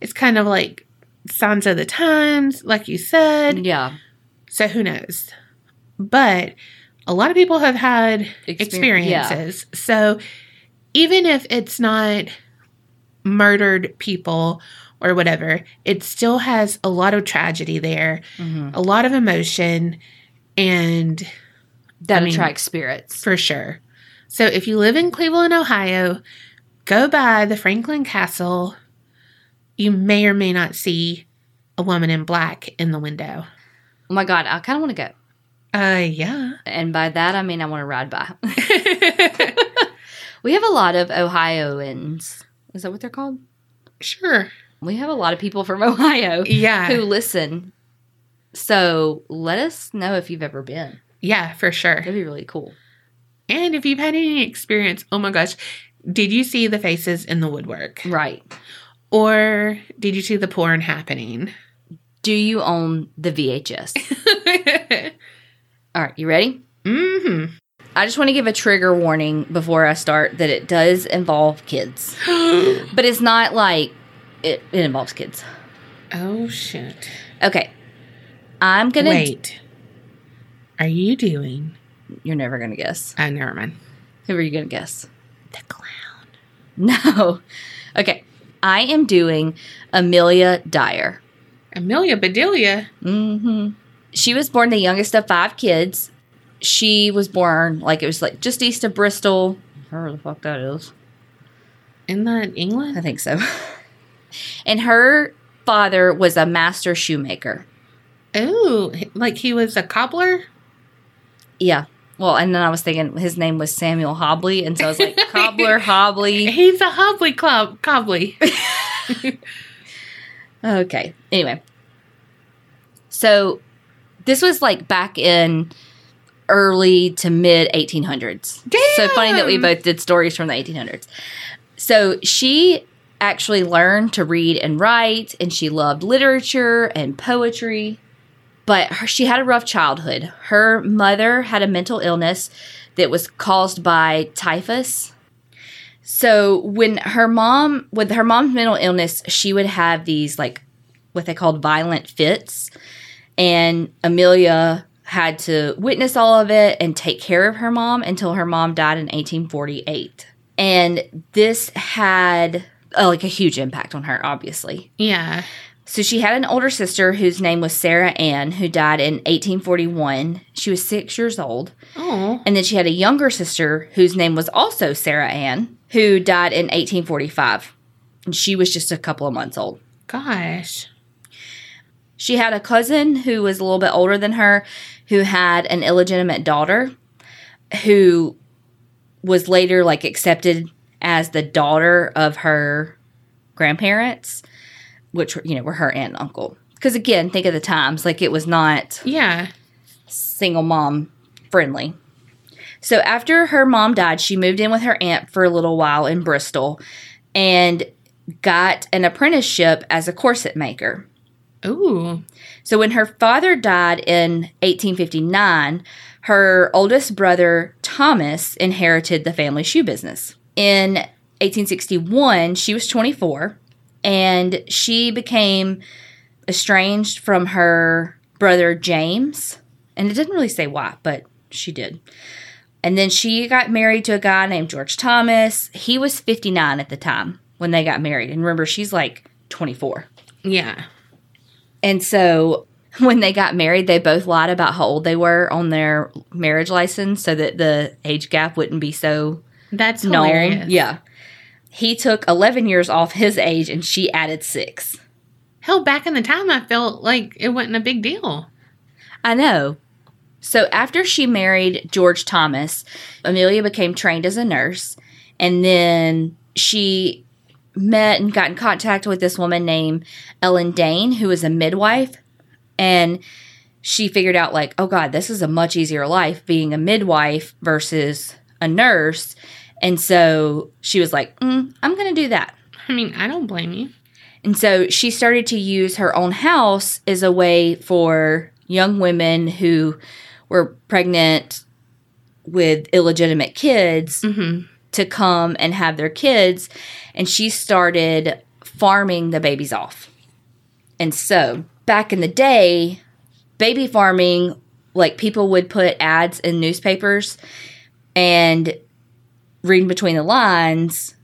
A: it's kind of like signs of the times, like you said.
B: Yeah.
A: So who knows? But a lot of people have had
B: Exper-
A: experiences. So even if it's not murdered people or whatever, it still has a lot of tragedy there,
B: hmm
A: a lot of emotion, and
B: That
A: I mean-
B: attracts spirits.
A: for sure. So if you live in Cleveland, Ohio, go by the Franklin Castle. You may or may not see a woman in black in the window.
B: Oh my god, I kind of want to go.
A: Uh, yeah.
B: And by that I mean I want to ride by. we have a lot of Ohioans. Is that what they're called?
A: sure.
B: We have a lot of people from Ohio
A: Yeah.
B: who listen. So let us know if you've ever been.
A: Yeah, for sure.
B: That'd be really cool.
A: And if you've had any experience, oh my gosh, did you see the faces in the woodwork?
B: Right.
A: Or did you see the porn happening?
B: Do you own the VHS? All right, you ready?
A: hmm
B: I just want to give a trigger warning before I start that it does involve kids, but it's not like it, it involves kids.
A: oh shit.
B: Okay. I'm going to.
A: Wait. Are you doing
B: You're never going to guess.
A: uh never mind.
B: Who are you going to guess?
A: The clown.
B: No. Okay. I am doing Amelia Dyer.
A: Amelia Bedelia.
B: Mm-hmm. She was born the youngest of five kids. She was born like it was like just east of Bristol. Where the fuck that is?
A: Isn't that England?
B: I think so. and her father was a master shoemaker.
A: Oh, like he was a cobbler?
B: Yeah. Well, and then I was thinking his name was Samuel Hobley, and so I was like cobbler Hobley.
A: He's a Hobley club cobbly.
B: Okay. Anyway. So this was like back in early to mid 1800s. So funny that we both did stories from the 1800s. So she actually learned to read and write and she loved literature and poetry. But her, she had a rough childhood. Her mother had a mental illness that was caused by typhus. So when her mom, with her mom's mental illness, she would have these like what they called violent fits, and Amelia had to witness all of it and take care of her mom until her mom died in 1848. And this had uh, like a huge impact on her, obviously.
A: yeah.
B: So she had an older sister whose name was Sarah Ann, who died in 1841. She was six years old.
A: Oh.
B: And then she had a younger sister whose name was also Sarah Ann, who died in 1845. And she was just a couple of months old.
A: Gosh.
B: She had a cousin who was a little bit older than her who had an illegitimate daughter who was later like accepted as the daughter of her grandparents, which you know were her aunt and uncle. Because again, think of the times, like it was not
A: Yeah.
B: single mom friendly. So after her mom died, she moved in with her aunt for a little while in Bristol and got an apprenticeship as a corset maker.
A: Ooh.
B: So when her father died in 1859, her oldest brother Thomas inherited the family shoe business. In 1861, she was 24 and she became estranged from her brother James. And it didn't really say why, but she did. And then she got married to a guy named George Thomas. He was 59 at the time when they got married. And remember, she's like 24.
A: Yeah.
B: And so when they got married, they both lied about how old they were on their marriage license so that the age gap wouldn't be so
A: That's
B: known.
A: hilarious.
B: Yeah. He took 11 years off his age and she added six.
A: Hell, back in the time, I felt like it wasn't a big deal.
B: I know. So after she married George Thomas, Amelia became trained as a nurse. And then she met and got in contact with this woman named Ellen Dane, who was a midwife. And she figured out, like, oh God, this is a much easier life being a midwife versus a nurse. And so she was like, mm, I'm going to do that.
A: I mean, I don't blame you.
B: And so she started to use her own house as a way for young women who were pregnant with illegitimate kids
A: Mm-hmm.
B: to come and have their kids. And she started farming the babies off. And so back in the day, baby farming, like people would put ads in newspapers and reading between the lines,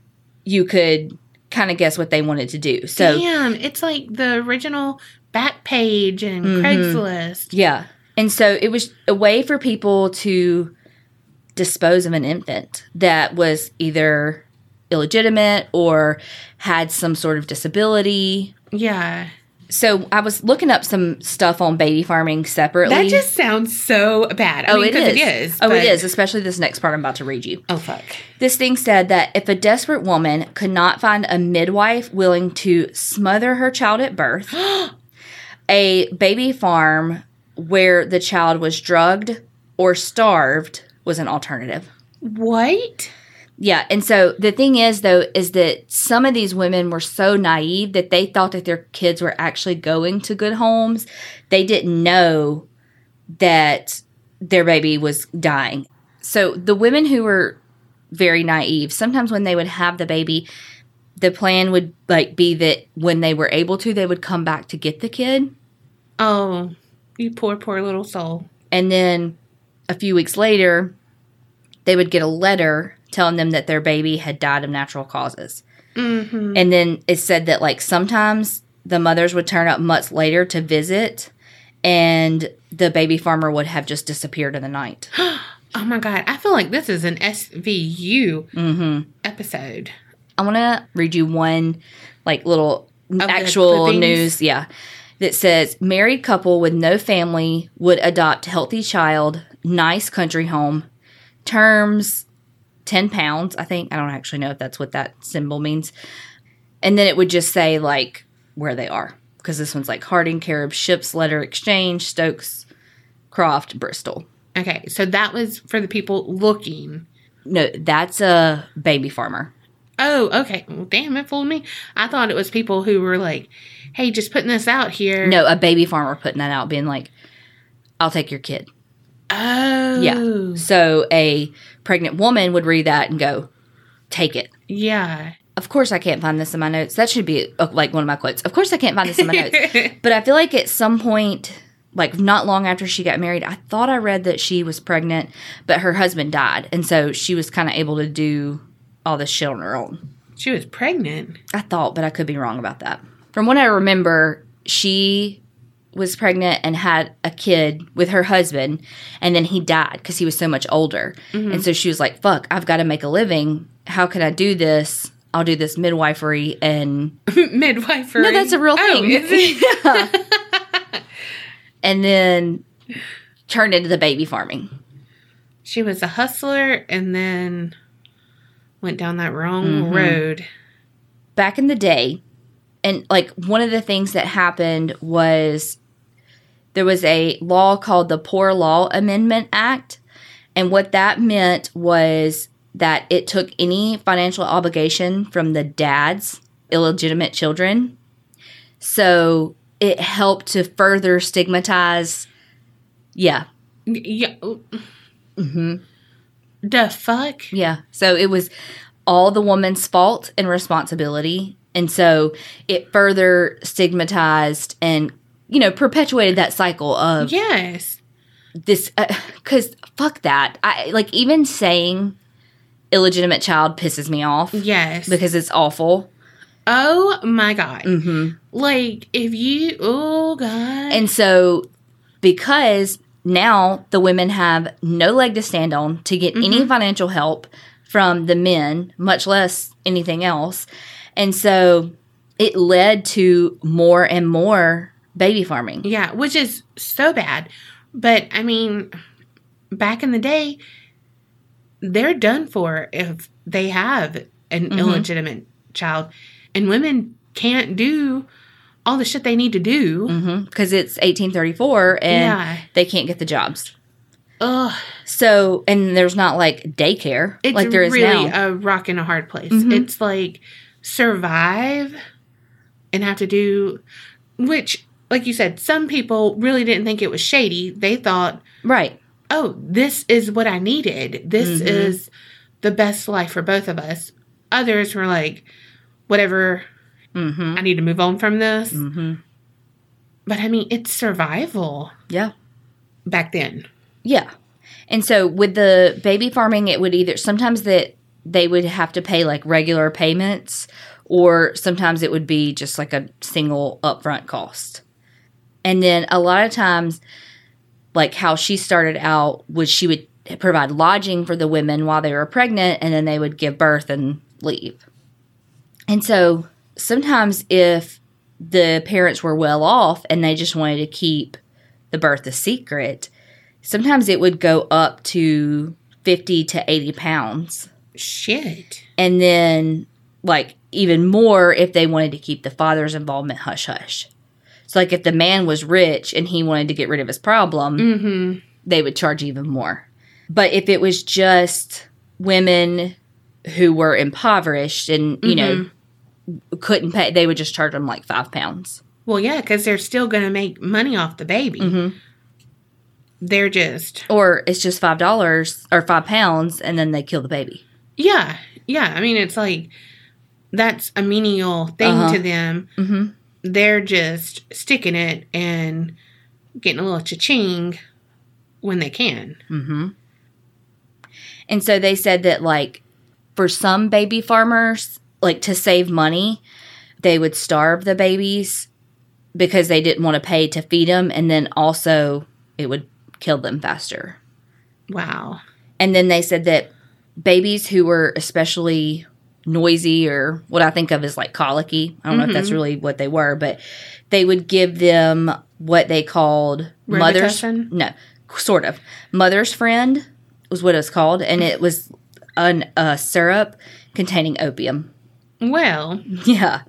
B: you could kind of guess what they wanted to do. So
A: Damn, it's like the original Backpage and
B: Mhm.
A: Craigslist.
B: Yeah. And so it was a way for people to dispose of an infant that was either illegitimate or had some sort of disability.
A: Yeah.
B: So I was looking up some stuff on baby farming separately.
A: That just sounds so bad. I
B: oh,
A: mean,
B: it is.
A: it is.
B: Oh, it
A: but-
B: is, especially this next part I'm about to read you.
A: Oh, fuck.
B: This thing said that if a desperate woman could not find a midwife willing to smother her child at birth, a baby farm where the child was drugged or starved was an alternative.
A: What?
B: Yeah. And so the thing is, though, is that some of these women were so naive that they thought that their kids were actually going to good homes. They didn't know that their baby was dying. So the women who were very naive, sometimes when they would have the baby, the plan would like be that when they were able to, they would come back to get the kid.
A: Oh, you poor, poor little soul.
B: And then a few weeks later, they would get a letter telling them that their baby had died of natural causes.
A: Mm-hmm.
B: And then it said that like sometimes the mothers would turn up months later to visit and the baby farmer would have just disappeared in the night.
A: Oh my god, I feel like this is an SVU
B: hmm
A: episode.
B: I want to read you one like little
A: the
B: actual news, yeah, that says married couple with no family would adopt healthy child, nice country home, terms 10 pounds, I think. I don't actually know if that's what that symbol means. And then it would just say like where they are because this one's like Harding, Carib, Ships, Letter Exchange, Stokes, Croft, Bristol.
A: Okay, so that was for the people looking.
B: No, that's a baby farmer.
A: Oh, okay. Well, damn, it fooled me. I thought it was people who were like, "Hey, just putting this out here."
B: No, a baby farmer putting that out, being like, I'll take your kid.
A: Oh,
B: Yeah. So a pregnant woman would read that and go, take it.
A: yeah.
B: Of course, I can't find this in my notes. That should be uh, like one of my quotes. Of course, I can't find this in my notes. But I feel like at some point, like not long after she got married, I thought I read that she was pregnant, but her husband died. And so she was kind of able to do all this shit on her own.
A: She was pregnant.
B: I thought, but I could be wrong about that. From what I remember, she was pregnant and had a kid with her husband, and then he died because he was so much older. And so she was like, fuck, I've got to make a living. How can I do this? I'll do this midwifery and
A: Midwifery.
B: no, that's a real
A: Oh,
B: thing.
A: it?
B: and then turned into the baby farming.
A: She was a hustler and then went down that wrong
B: Mhm.
A: road.
B: back in the day, and like one of the things that happened was there was a law called the Poor Law Amendment Act. And what that meant was that it took any financial obligation from the dad's illegitimate children. So it helped to further stigmatize. Yeah.
A: Yeah.
B: Mm-hmm.
A: The fuck?
B: Yeah. So it was all the woman's fault and responsibility. And so it further stigmatized and, you know, perpetuated that cycle of
A: Yes.
B: this. Because fuck that. I like even saying illegitimate child pisses me off
A: Yes.
B: because it's awful.
A: oh my god.
B: hmm
A: Like if you oh god.
B: And so, because now the women have no leg to stand on to get any financial help from the men, much less anything else. And so it led to more and more baby farming.
A: yeah, which is so bad. But I mean, back in the day, they're done for if they have an
B: Mhm.
A: illegitimate child, and women can't do all the shit they need to do.
B: Because it's 1834 and
A: Yeah.
B: they can't get the jobs.
A: Ugh,
B: So, and there's not like daycare
A: it's
B: like there is
A: really
B: now.
A: a rock and a hard place.
B: Mhm.
A: It's like survive and have to do, which, like you said, some people really didn't think it was shady. They thought,
B: right.
A: oh, this is what I needed. This
B: Mhm.
A: is the best life for both of us. Others were like, whatever,
B: hmm
A: I need to move on from this.
B: hmm
A: But I mean, it's survival
B: Yeah.
A: back then.
B: Yeah. And so with the baby farming, it would either sometimes that they would have to pay like regular payments, or sometimes it would be just like a single upfront cost. And then a lot of times, like how she started out was she would provide lodging for the women while they were pregnant, and then they would give birth and leave. And so sometimes if the parents were well off and they just wanted to keep the birth a secret, sometimes it would go up to 50 to 80 pounds.
A: Shit.
B: And then, like, even more if they wanted to keep the father's involvement hush hush. So, like, if the man was rich and he wanted to get rid of his problem,
A: Mm-hmm.
B: they would charge even more. But if it was just women who were impoverished and, you know, couldn't pay, they would just charge them like five pounds.
A: Well, yeah, because they're still going to make money off the baby.
B: Mm-hmm.
A: They're just,
B: Or it's just five dollars or five pounds and then they kill the baby.
A: yeah, yeah. I mean, it's like that's a menial thing
B: Uh-huh.
A: to them. They're just sticking it and getting a little cha-ching when they can.
B: Mm-hmm. And so they said that, like, for some baby farmers, like to save money, they would starve the babies because they didn't want to pay to feed them. And then also, it would kill them faster.
A: Wow.
B: And then they said that babies who were especially noisy or what I think of as like colicky, I don't know if that's mm-hmm. really what they were, but they would give them what they called mother's
A: Robitussin?
B: no, sort of mother's friend was what it was called, and it was an a syrup containing opium.
A: Well,
B: Yeah.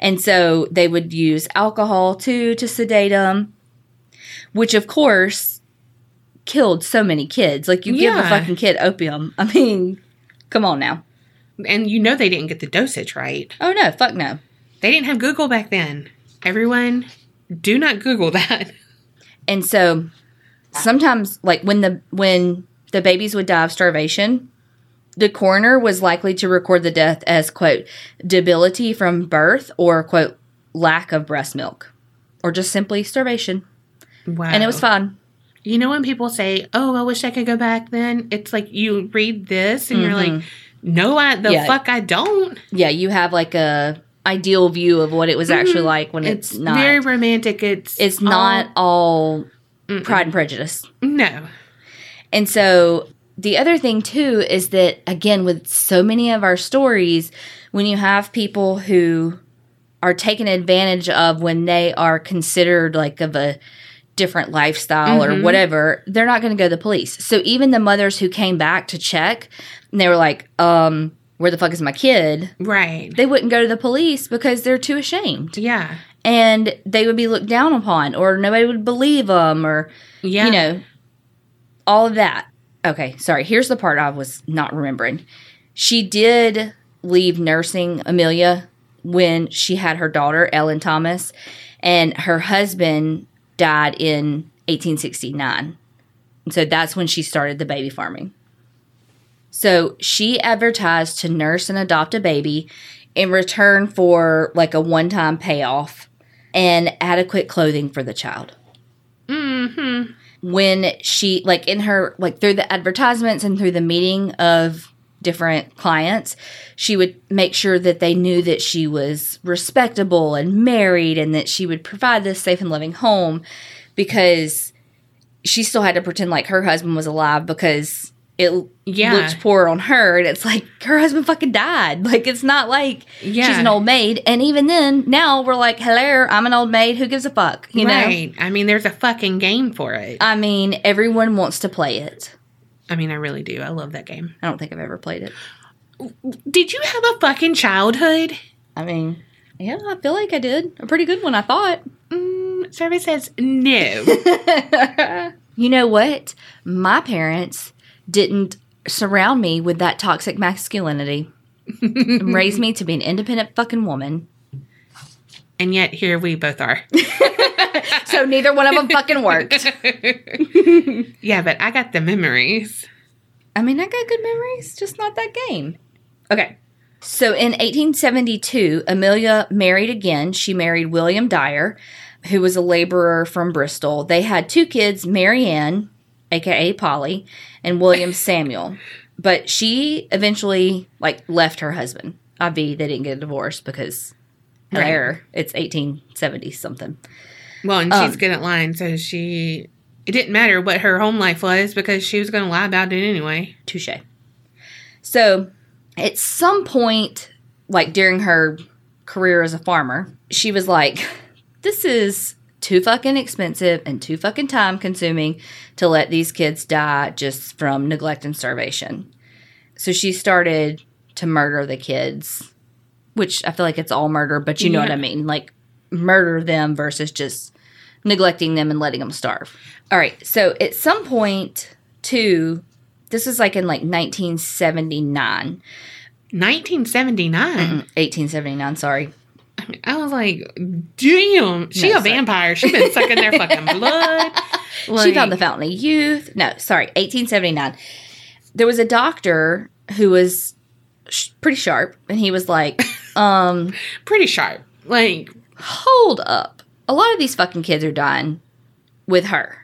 B: And so they would use alcohol too to sedate them, which of course killed so many kids. Like you give a fucking kid opium. I mean, come on now.
A: And you know they didn't get the dosage right.
B: Oh no, fuck no.
A: They didn't have Google back then. Everyone, do not Google that.
B: And so sometimes like when the when the babies would die of starvation, the coroner was likely to record the death as quote debility from birth or quote lack of breast milk or just simply starvation.
A: Wow.
B: And it was fun.
A: You know when people say, "Oh, I wish I could go back then." It's like you read this and you're like, mm-hmm. "No, I the
B: Yeah.
A: fuck I don't."
B: yeah, you have like a ideal view of what it was actually mm-hmm. like when it's,
A: It's
B: not.
A: very romantic. It's
B: it's not all Pride and Prejudice.
A: no.
B: And so the other thing too is that again with so many of our stories, when you have people who are taken advantage of when they are considered like of a different lifestyle or whatever, they're not going to go to the police. So even the mothers who came back to check, and they were like, um, where the fuck is my kid?
A: Right.
B: They wouldn't go to the police because they're too ashamed.
A: Yeah.
B: and they would be looked down upon or nobody would believe them or
A: Yeah.
B: you know all of that okay sorry here's the part i was not remembering she did leave nursing amelia when she had her daughter ellen thomas and her husband died in 1869 and so that's when she started the baby farming so she advertised to nurse and adopt a baby in return for like a one time payoff and adequate clothing for the child.
A: Mm-hmm.
B: When she, like in her, like through the advertisements and through the meeting of different clients, she would make sure that they knew that she was respectable and married and that she would provide this safe and loving home because she still had to pretend like her husband was alive because it
A: Yeah.
B: looked poor on her. And it's like her husband fucking died. Like it's not like she's an old maid. And even then now we're like hello i'm an old maid. Who gives a fuck? You know.
A: I mean, there's a fucking game for it.
B: i mean everyone wants to play it
A: I mean, I really do. I love that game.
B: i don't think i've ever played it
A: Did you have a fucking childhood?
B: i mean yeah i feel like i did a pretty good one i thought
A: Mm, survey says no.
B: you know what my parents didn't surround me with that toxic masculinity raised me to be an independent fucking woman
A: and yet here we both are.
B: so neither one of them fucking worked
A: yeah, but I got the memories.
B: I mean, I got good memories, just not that game. Okay. So in 1872, Amelia married again. She married William Dyer, who was a laborer from Bristol. They had two kids, Mary Ann, aka Polly, and William Samuel. But she eventually like left her husband. I be they didn't get a divorce because
A: Right.
B: there it's 1870 something.
A: Well, and
B: Um,
A: she's good at lying, so she. It didn't matter what her home life was because she was going to lie about it anyway.
B: Touche. So, at some point, like during her career as a farmer, she was like, This is too fucking expensive and too fucking time consuming to let these kids die just from neglect and starvation. So, she started to murder the kids, which I feel like it's all murder, but you know what I mean. Like, murder them versus just neglecting them and letting them starve. All right. So, at some point, too, this is like in like 1979
A: 1979.
B: 1879, sorry.
A: I, mean, I was like, damn, she
B: No,
A: a
B: sorry.
A: vampire. She been sucking their fucking blood.
B: she found the fountain of youth. No, sorry, 1879. There was a doctor who was sh- pretty sharp, and he was like, um,
A: pretty sharp. Like,
B: hold up. A lot of these fucking kids are dying with her.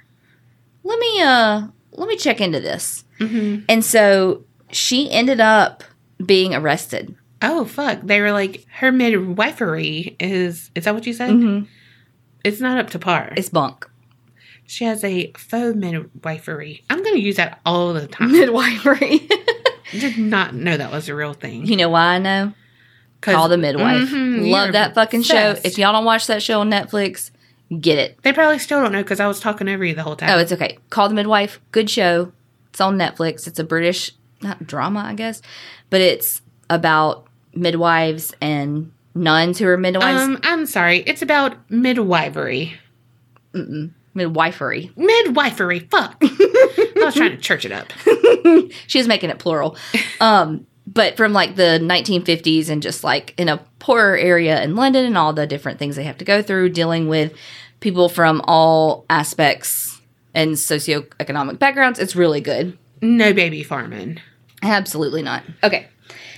B: Let me, uh, let me check into this.
A: mhm.
B: And so she ended up being arrested.
A: oh fuck, they were like, her midwifery is. Is that what you said?
B: Mm-hmm.
A: It's not up to par.
B: It's bunk.
A: she has a faux midwifery. I'm gonna use that all the time.
B: Midwifery.
A: Did not know that was a real thing.
B: you know why I know? Call the midwife.
A: Mhm,
B: Love that fucking show. If y'all don't watch that show on Netflix, get it.
A: They probably still don't know because I was talking over you the whole time.
B: Oh, it's okay. Call the midwife. Good show. It's on Netflix. It's a British not drama, I guess, but it's about midwives and nuns who are midwives.
A: um, I'm sorry. It's about midwifery.
B: Mm-mm. Midwifery.
A: Midwifery. Fuck. I was trying to church it up.
B: she was making it plural. Um, but from like the 1950s and just like in a poorer area in London and all the different things they have to go through dealing with people from all aspects and socioeconomic backgrounds. It's really good.
A: No baby farming.
B: Absolutely not. Okay.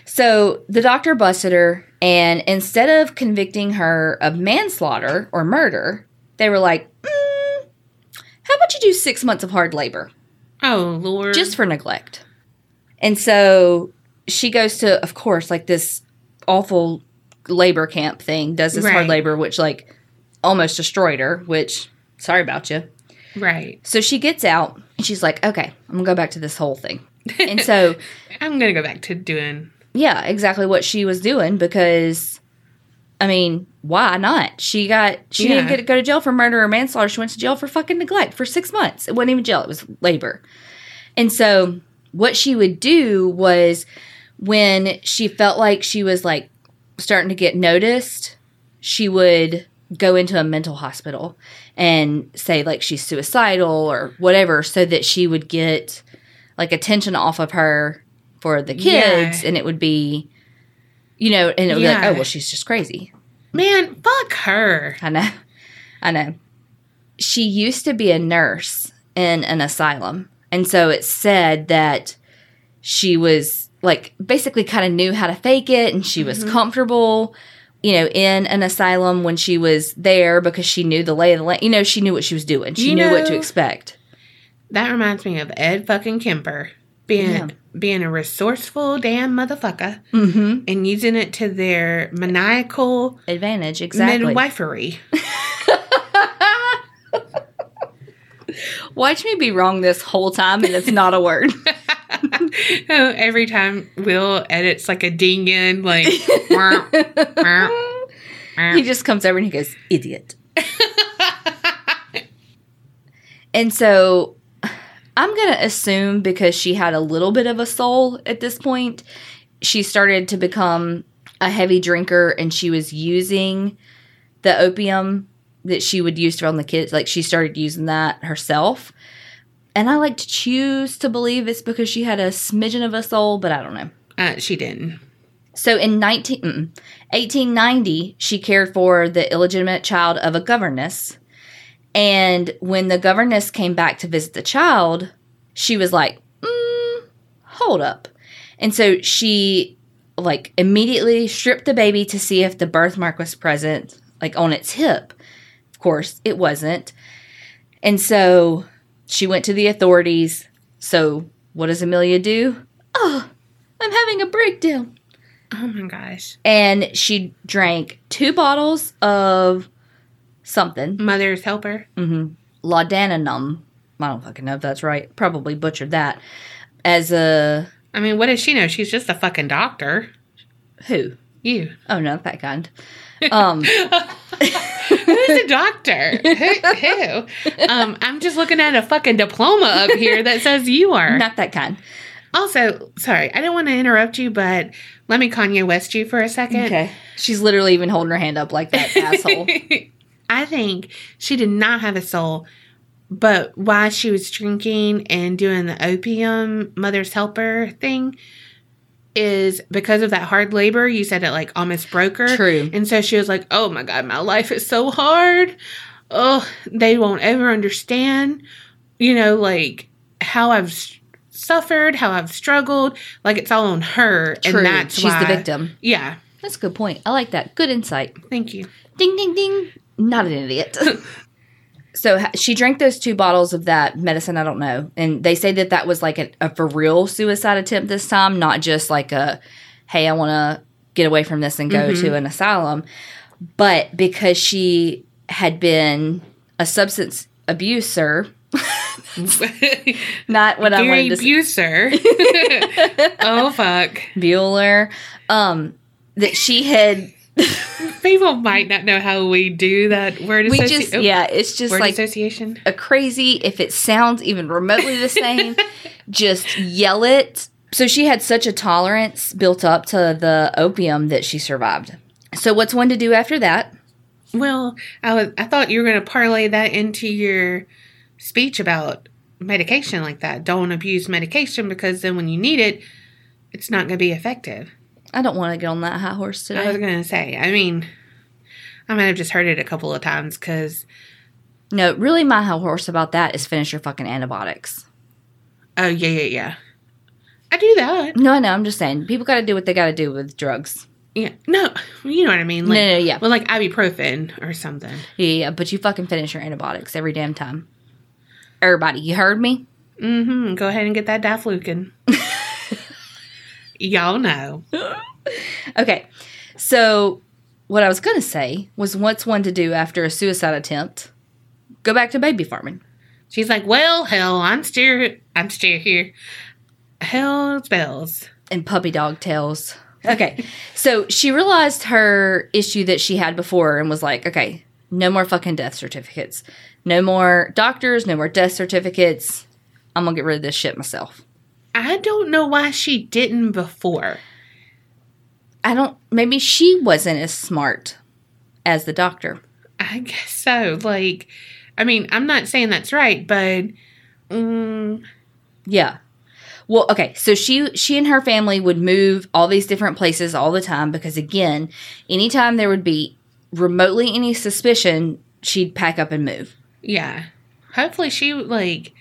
B: So the doctor busted her, and instead of convicting her of manslaughter or murder, they were like, mm, how about you do six months of hard labor?
A: Oh lord.
B: just for neglect. And so she goes to, of course, like this awful labor camp thing, does this hard labor, which like almost destroyed her, which sorry about you.
A: right.
B: So she gets out and she's like, okay, I'm gonna go back to this whole thing. And so,
A: I'm gonna go back to doing.
B: yeah, exactly what she was doing because, I mean, why not? She got, she didn't get to go to jail for murder or manslaughter. She went to jail for fucking neglect for six months. It wasn't even jail, it was labor. And so, what she would do was when she felt like she was like starting to get noticed, she would go into a mental hospital and say like she's suicidal or whatever so that she would get like attention off of her for the kids
A: Yeah.
B: and it would be you know and it would be like oh well she's just crazy
A: Man, fuck her.
B: i know i know she used to be a nurse in an asylum and so it said that she was like basically kind of knew how to fake it and she was comfortable you know in an asylum when she was there because she knew the lay of the land you know she knew what she was doing she
A: You
B: knew what to expect
A: That reminds me of Ed fucking Kemper being
B: Yeah.
A: being a resourceful damn motherfucker
B: mm-hmm.
A: and using it to their maniacal
B: advantage exactly
A: midwifery.
B: watch me be wrong this whole time and it's not a word
A: Oh, Every time Will edits like a ding in, like "Wah, wah, wah."
B: he just comes over and he goes idiot and so i'm gonna assume because she had a little bit of a soul at this point she started to become a heavy drinker and she was using the opium that she would use from the kids like she started using that herself and i like to choose to believe it's because she had a smidgen of a soul but i don't know
A: Uh, she didn't.
B: so in 19, mm, 1890, she cared for the illegitimate child of a governess. And when the governess came back to visit the child, she was like, mm, hold up. And so she like immediately stripped the baby to see if the birthmark was present, like on its hip. Of course, it wasn't. And so she went to the authorities. So what does Amelia do? Oh, I'm having a breakdown
A: Oh my gosh.
B: and she drank two bottles of something,
A: Mother's helper.
B: mm-hmm. laudanum. I don't fucking know if that's right. Probably butchered that. As a
A: I mean, what does she know? She's just a fucking doctor.
B: who?
A: You.
B: Oh no, that kind. Um,
A: Who's a doctor? who, who? Um, I'm just looking at a fucking diploma up here that says you are.
B: not that kind.
A: Also, sorry, I didn't want to interrupt you, but let me Kanye West you for a second.
B: Okay. She's literally even holding her hand up like that asshole.
A: I think she did not have a soul, but while she was drinking and doing the opium mother's helper thing, is because of that hard labor. You said it like almost broke her.
B: True.
A: And so she was like, "Oh my god, my life is so hard. Oh, they won't ever understand. You know, like how I've suffered, how I've struggled. Like it's all on her,
B: True.
A: and that's
B: She's
A: why,
B: the victim.
A: Yeah.
B: That's a good point. I like that. Good insight.
A: Thank you.
B: Ding, ding, ding. Not an idiot. so she drank those two bottles of that medicine. I don't know. And they say that that was like a, a for real suicide attempt this time, not just like a, hey, I want to get away from this and go to an asylum. But because she had been a substance abuser, not what I
A: Gary
B: wanted to say.
A: Buser. oh fuck.
B: Bueller, um, that she had.
A: People might not know how we do that word
B: We
A: associ-
B: just,
A: oh,
B: yeah, it's just
A: word
B: like
A: association.
B: a crazy, if it sounds even remotely the same, just yell it. So she had such a tolerance built up to the opium that she survived. So what's one to do after that?
A: Well, I was I thought you were going to parlay that into your speech about medication like that. Don't abuse medication because then when you need it, it's not going to be effective.
B: I don't want to get on that high horse today.
A: I was going to say. I mean, I might have just heard it a couple of times because
B: No, really, my high horse about that is finish your fucking antibiotics.
A: oh yeah yeah yeah, I do that.
B: No, I know. I'm just saying, people got to do what they got to do with drugs.
A: Yeah, no, you know what I mean. Like,
B: no, no, yeah.
A: well, like ibuprofen or something.
B: yeah, yeah, but you fucking finish your antibiotics every damn time. Everybody, you heard me?
A: Mm-hmm. Go ahead and get that diflucan. Y'all know.
B: Okay. So, what I was going to say was what's one to do after a suicide attempt? Go back to baby farming.
A: She's like, well, hell, I'm still, I'm still here. Hell's bells.
B: and puppy dog tails. Okay. so she realized her issue that she had before and was like, okay, no more fucking death certificates. No more doctors, no more death certificates. I'm going to get rid of this shit myself.
A: I don't know why she didn't before.
B: I don't, maybe she wasn't as smart as the doctor.
A: I guess so. Like, I mean, I'm not saying that's right, but mm,
B: Yeah. Well, okay. So she she and her family would move all these different places all the time because again, anytime there would be remotely any suspicion, she'd pack up and move.
A: yeah. Hopefully, she like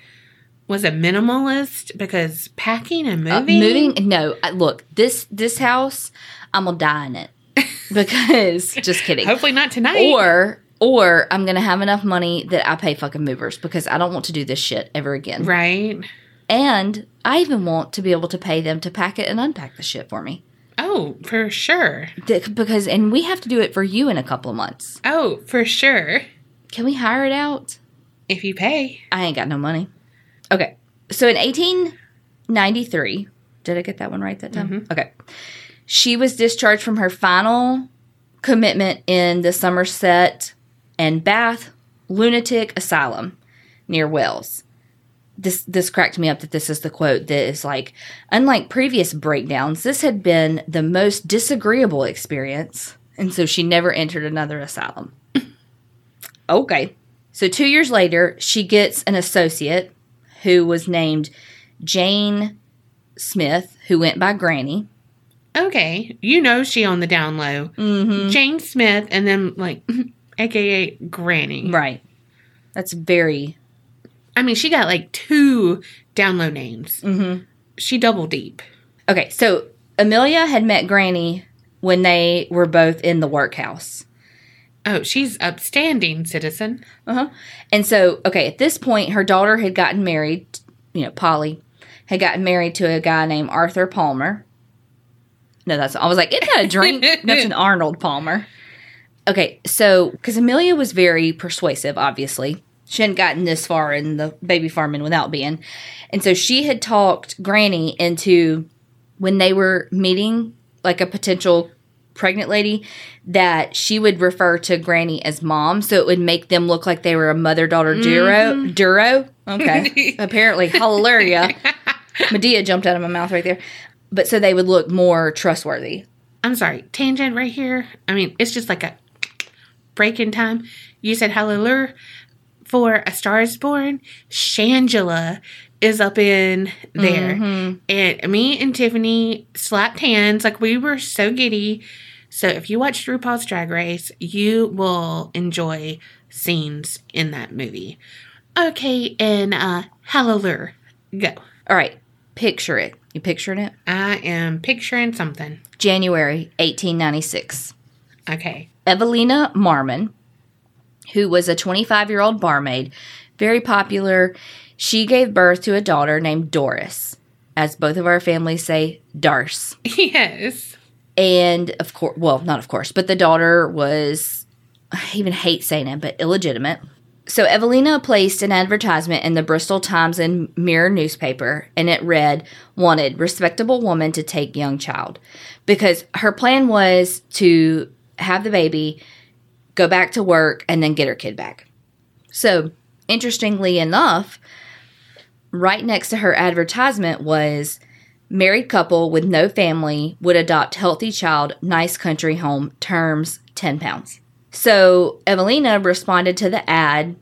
A: was a minimalist because packing and
B: Uh,
A: moving.
B: moving no, look, this this house, I'm going to die in it. Because just kidding.
A: Hopefully, not tonight.
B: Or or I'm going to have enough money that I pay fucking movers because I don't want to do this shit ever again.
A: right.
B: And I even want to be able to pay them to pack it and unpack the shit for me.
A: Oh, for sure.
B: Because and we have to do it for you in a couple of months.
A: Oh, for sure.
B: Can we hire it out?
A: If you pay.
B: I ain't got no money. Okay. So in 1893, did I get that one right that time? Mm-hmm. Okay. She was discharged from her final commitment in the Somerset and Bath Lunatic Asylum near Wells. This this cracked me up that this is the quote that is like, unlike previous breakdowns, this had been the most disagreeable experience, and so she never entered another asylum. okay. So two years later, she gets an associate who was named Jane Smith, who went by Granny.
A: Okay. You know she on the down low.
B: Mm-hmm.
A: Jane Smith and then like aka Granny.
B: Right. That's very.
A: I mean, she got like two down low names.
B: Mm-hmm.
A: She double deep.
B: Okay, so Amelia had met Granny when they were both in the workhouse.
A: Oh, she's upstanding citizen.
B: Uh-huh. And so, okay, at this point, her daughter had gotten married, you know, Polly had gotten married to a guy named Arthur Palmer. No, that's, I was like, isn't that a drink? that's an Arnold Palmer. Okay, so, because Amelia was very persuasive, obviously. She hadn't gotten this far in the baby farming without being. And so she had talked Granny into when they were meeting, like a potential pregnant lady, that she would refer to Granny as mom. So it would make them look like they were a mother daughter duo. Duro? Okay. Apparently. Hallelujah. Madea jumped out of my mouth right there. But so they would look more trustworthy.
A: I'm sorry, tangent right here. I mean, it's just like a break in time. You said hallelujah for A Star is Born. Shangela is up in there.
B: Mhm.
A: And me and Tiffany slapped hands like we were so giddy. So if you watch RuPaul's Drag Race, you will enjoy scenes in that movie. Okay, and uh Hallelujah. Go.
B: All right. Picture it. You picturing it?
A: I am picturing something.
B: January 1896.
A: Okay.
B: Evelina Marmon, who was a 25 year old barmaid, very popular. She gave birth to a daughter named Doris, as both of our families say, Darce.
A: Yes.
B: And of course, well, not of course, but the daughter was, I even hate saying it, but illegitimate. So Evelina placed an advertisement in the Bristol Times and Mirror newspaper, and it read, Wanted respectable woman to take young child. Because her plan was to have the baby, go back to work, and then get her kid back. So, interestingly enough, right next to her advertisement was married couple with no family would adopt healthy child, nice country home, terms 10 pounds. So Evelina responded to the ad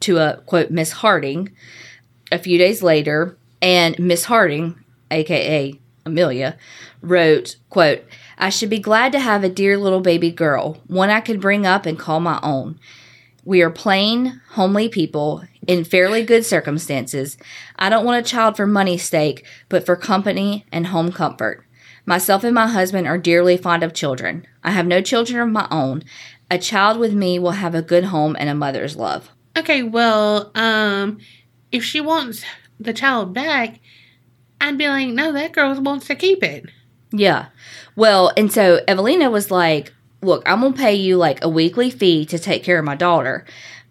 B: to a quote, Miss Harding a few days later, and Miss Harding, aka Amelia, wrote, quote, I should be glad to have a dear little baby girl, one I could bring up and call my own. We are plain, homely people in fairly good circumstances. I don't want a child for money's sake, but for company and home comfort. Myself and my husband are dearly fond of children. I have no children of my own. A child with me will have a good home and a mother's love.
A: Okay, well, um, if she wants the child back, I'd be like, no, that girl wants to keep it.
B: Yeah. Well, and so Evelina was like, Look, I'm going to pay you like a weekly fee to take care of my daughter.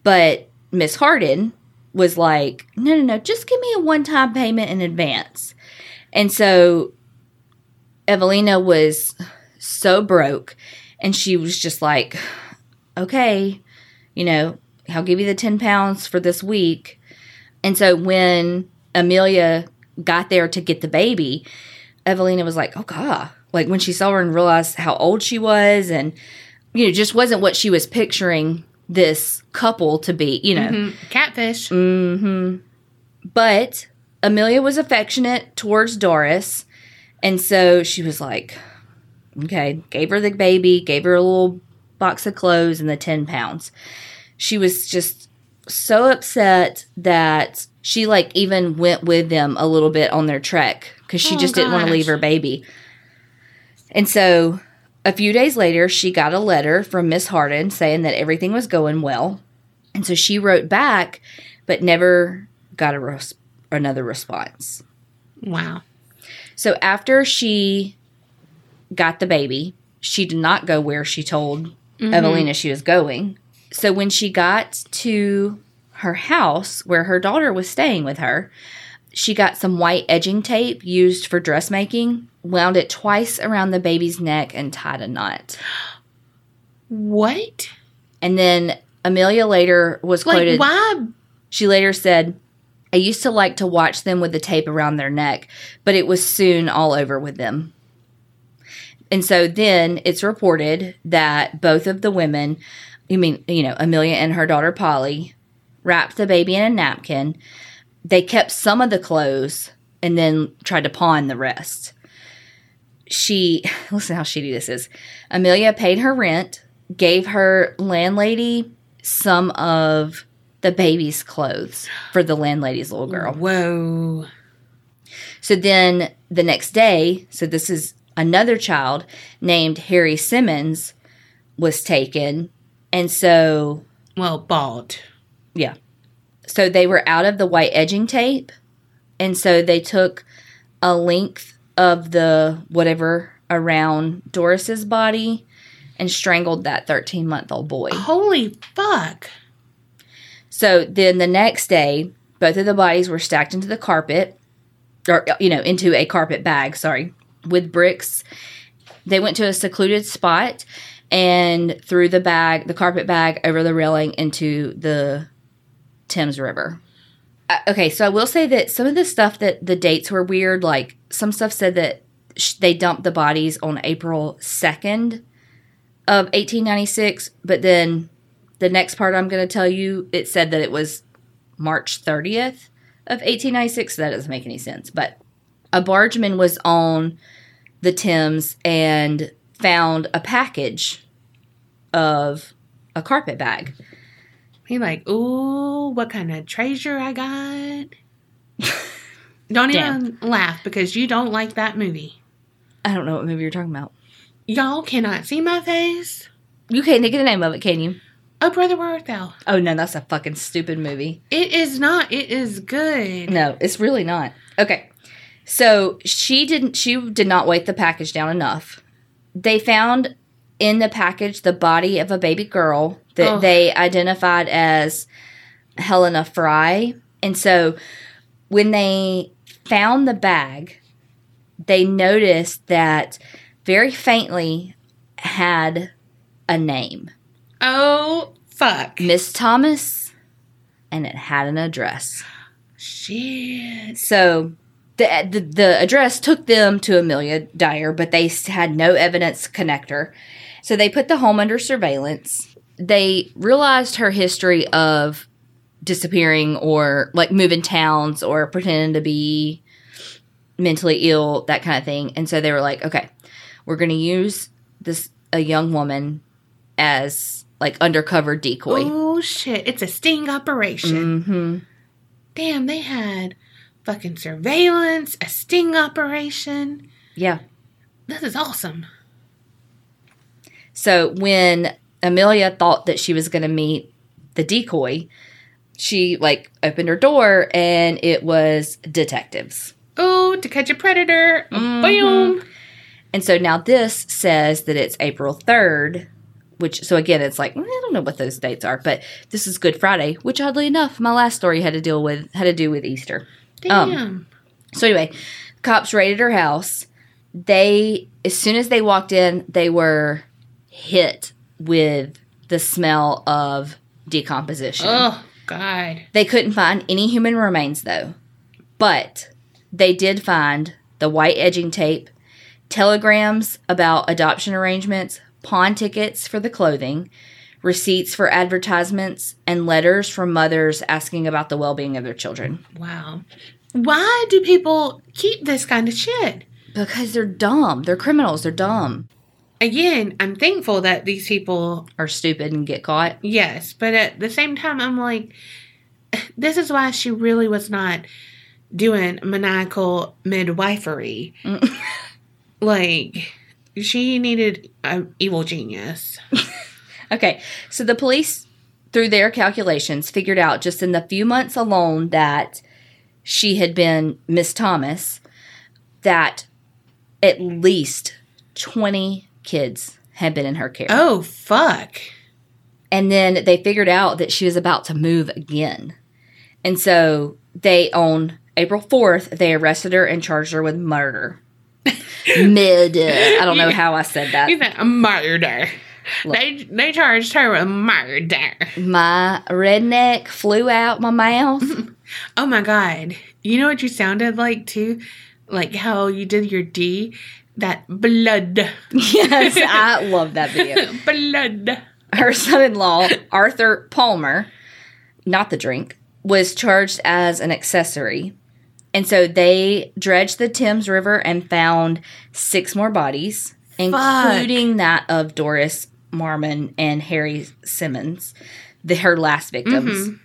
B: But Miss Hardin was like, No, no, no, just give me a one time payment in advance. And so Evelina was so broke and she was just like, Okay, you know, I'll give you the 10 pounds for this week. And so when Amelia got there to get the baby, Evelina was like, oh, God. Like when she saw her and realized how old she was, and, you know, just wasn't what she was picturing this couple to be, you know.
A: Mhm. Catfish.
B: hmm But Amelia was affectionate towards Doris. And so she was like, okay, gave her the baby, gave her a little box of clothes and the 10 pounds. She was just so upset that she like even went with them a little bit on their trek because she
A: Oh,
B: just didn't want to leave her baby. And so a few days later, she got a letter from Miss Hardin saying that everything was going well. And so she wrote back, but never got a res- another response.
A: Wow.
B: So after she got the baby, she did not go where she told mm-hmm. Evelina she was going. So when she got to her house where her daughter was staying with her, she got some white edging tape used for dressmaking, wound it twice around the baby's neck, and tied a knot.
A: What?
B: And then Amelia later was
A: Like,
B: quoted.
A: why?
B: She later said, I used to like to watch them with the tape around their neck, but it was soon all over with them. And so then it's reported that both of the women, you mean, you know, Amelia and her daughter Polly, wrapped the baby in a napkin. They kept some of the clothes and then tried to pawn the rest. She, listen how shitty this is. Amelia paid her rent, gave her landlady some of the baby's clothes for the landlady's little girl.
A: Whoa.
B: So then the next day, so this is another child named Harry Simmons was taken. And so,
A: Well, bald.
B: yeah. So they were out of the white edging tape. And so they took a length of the whatever around Doris's body and strangled that 13 month old boy.
A: Holy fuck.
B: So then the next day, both of the bodies were stacked into the carpet, or, you know, into a carpet bag, sorry, with bricks. They went to a secluded spot and threw the bag, the carpet bag, over the railing into the Thames River. Uh, okay, so I will say that some of the stuff that the dates were weird. Like some stuff said that sh- they dumped the bodies on April 2nd of 1896, but then the next part I'm going to tell you, it said that it was March 30th of 1896. So That doesn't make any sense. But a bargeman was on the Thames and found a package of a carpet bag.
A: He like, ooh, what kind of treasure I got? don't even laugh because you don't like that movie.
B: I don't know what movie you're talking about.
A: Y'all cannot see my face.
B: You can't think of the name of it, can you?
A: Oh, brother, where art thou?
B: Oh no, that's a fucking stupid movie.
A: It is not. It is good.
B: No, it's really not. Okay. So she didn't she did not weight the package down enough. They found in the package the body of a baby girl that
A: Oh.
B: they identified as Helena Fry. And so when they found the bag, they noticed that very faintly had a name.
A: Oh, fuck.
B: Miss Thomas and it had an address.
A: Shit.
B: So the, the the address took them to Amelia Dyer, but they had no evidence to connect her. So they put the home under surveillance. They realized her history of disappearing or like moving towns or pretending to be mentally ill, that kind of thing. And so they were like, okay, we're going to use this a young woman as like undercover decoy.
A: Oh, shit. It's a sting operation.
B: hmm
A: Damn, they had fucking surveillance, a sting operation.
B: Yeah.
A: This is awesome.
B: So when Amelia thought that she was going to meet the decoy, she like opened her door and it was detectives.
A: Oh, to catch a predator.
B: Mhm.
A: Boom.
B: And so now this says that it's April 3rd, which so again it's like I don't know what those dates are, but this is Good Friday, which oddly enough my last story had to deal with had to do with Easter. Um,
A: Damn.
B: So anyway, cops raided her house. They as soon as they walked in, they were hit with the smell of decomposition.
A: oh, God.
B: They couldn't find any human remains though. But they did find the white edging tape, telegrams about adoption arrangements, pawn tickets for the clothing, receipts for advertisements, and letters from mothers asking about the well-being of their children.
A: Wow. Why do people keep this kind of shit?
B: Because they're dumb. They're criminals. They're dumb.
A: Again, I'm thankful that these people,
B: are stupid and get caught.
A: yes, but at the same time, I'm like, this is why she really was not doing maniacal midwifery.
B: Mm.
A: like, she needed an evil genius.
B: Okay, so the police, through their calculations, figured out just in the few months alone that she had been Miss Thomas, that at least 20 kids had been in her care.
A: Oh, fuck.
B: And then they figured out that she was about to move again. And so they, on April 4th, they arrested her and charged her with murder. Mid. Uh, I don't know how I said that.
A: He's a murder.
B: Look.
A: They they charged her with murder.
B: My redneck flew out my mouth.
A: Oh my god. You know what you sounded like too? Like how you did your D? That blood.
B: yes, I love that video.
A: blood.
B: Her son in law, Arthur Palmer, not the drink, was charged as an accessory. And so they dredged the Thames River and found six more bodies, including that of Doris Marmon and Harry Simmons, the, her last victims.
A: Mhm.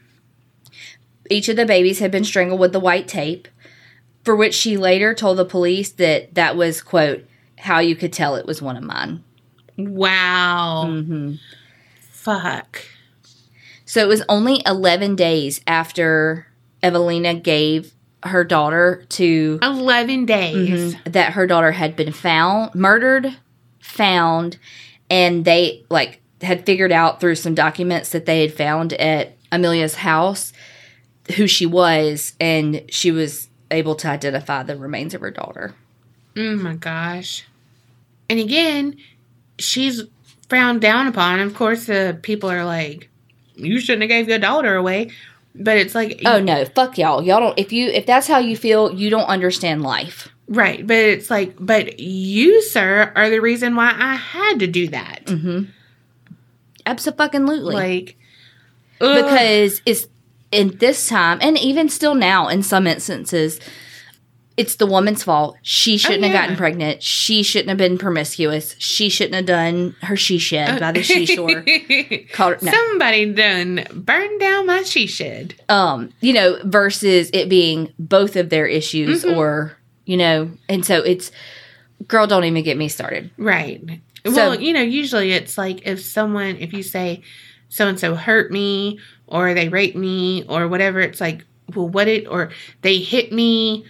B: Each of the babies had been strangled with the white tape, for which she later told the police that that was, quote, how you could tell it was one of mine.
A: Wow.
B: hmm
A: Fuck.
B: So it was only 11 days after Evelina gave her daughter to
A: 11 days.
B: Mhm, that her daughter had been found, murdered, found, and they like had figured out through some documents that they had found at Amelia's house who she was, and she was able to identify the remains of her daughter.
A: Oh my gosh. And again, she's frowned down upon. Of course, the people are like, you shouldn't have gave your daughter away. But it's like,
B: Oh no, fuck y'all. Y'all don't if you if that's how you feel, you don't understand life.
A: right. But it's like, but you, sir, are the reason why I had to do that.
B: Mm-hmm. Absolutely.
A: Like, ugh.
B: because it's in this time, and even still now, in some instances, it's the woman's fault. She shouldn't have
A: yeah.
B: gotten pregnant. She shouldn't have been promiscuous. She shouldn't have done her she shed by the seashore. Called, no.
A: Somebody done burned down my she shed.
B: um, you know, versus it being both of their issues
A: Mhm.
B: or, you know, and so it's, girl, don't even get me started.
A: Right.
B: So-
A: well, you know, usually it's like if someone, if you say so and so hurt me or they raped me or whatever, it's like, well, what did, or they hit me.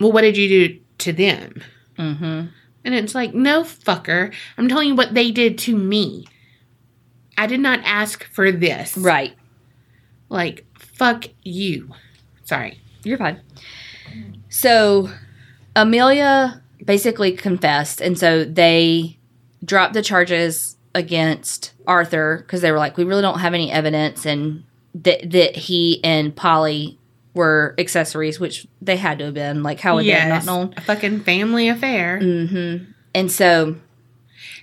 A: Well, what did you do to them?
B: Mm-hmm.
A: And it's like, no, fucker. I'm telling you what they did to me. I did not ask for this.
B: Right.
A: Like, fuck you. Sorry.
B: You're fine. So Amelia basically confessed, and so they dropped the charges against Arthur because they were like, we really don't have any evidence, and that that he and Polly were accessories, which they had to have been. Like, how would they have not known?
A: A fucking family affair.
B: Mm-hmm. And so,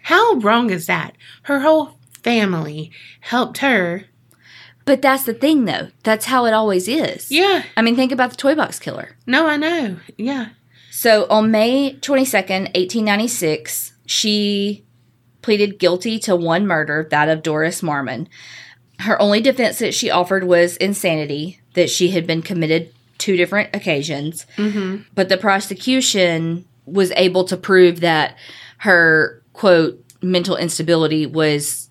A: How wrong is that? Her whole family helped her.
B: but that's the thing, though. That's how it always is.
A: Yeah.
B: I mean, think about the toy box killer.
A: No, I know. Yeah.
B: So on May 22nd, 1896, she pleaded guilty to one murder, that of Doris Marmon. Her only defense that she offered was insanity, that she had been committed two different occasions.
A: Mm-hmm.
B: But the prosecution was able to prove that her, quote, mental instability was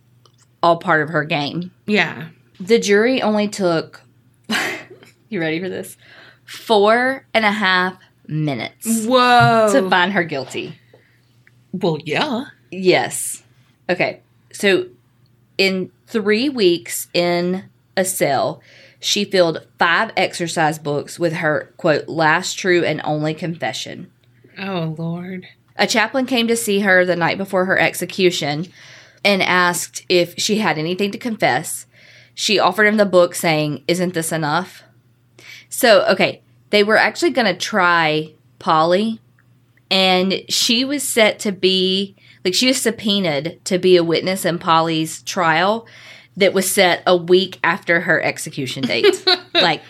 B: all part of her game.
A: Yeah.
B: The jury only took, you ready for this? Four and a half minutes
A: Whoa.
B: to find her guilty.
A: well, yeah.
B: Yes. Okay. So in three weeks in a cell, she filled five exercise books with her, quote, last true and only confession.
A: Oh, Lord.
B: A chaplain came to see her the night before her execution and asked if she had anything to confess. She offered him the book, saying, Isn't this enough? So, okay, they were actually going to try Polly, and she was set to be, like, she was subpoenaed to be a witness in Polly's trial that was set a week after her execution date. like,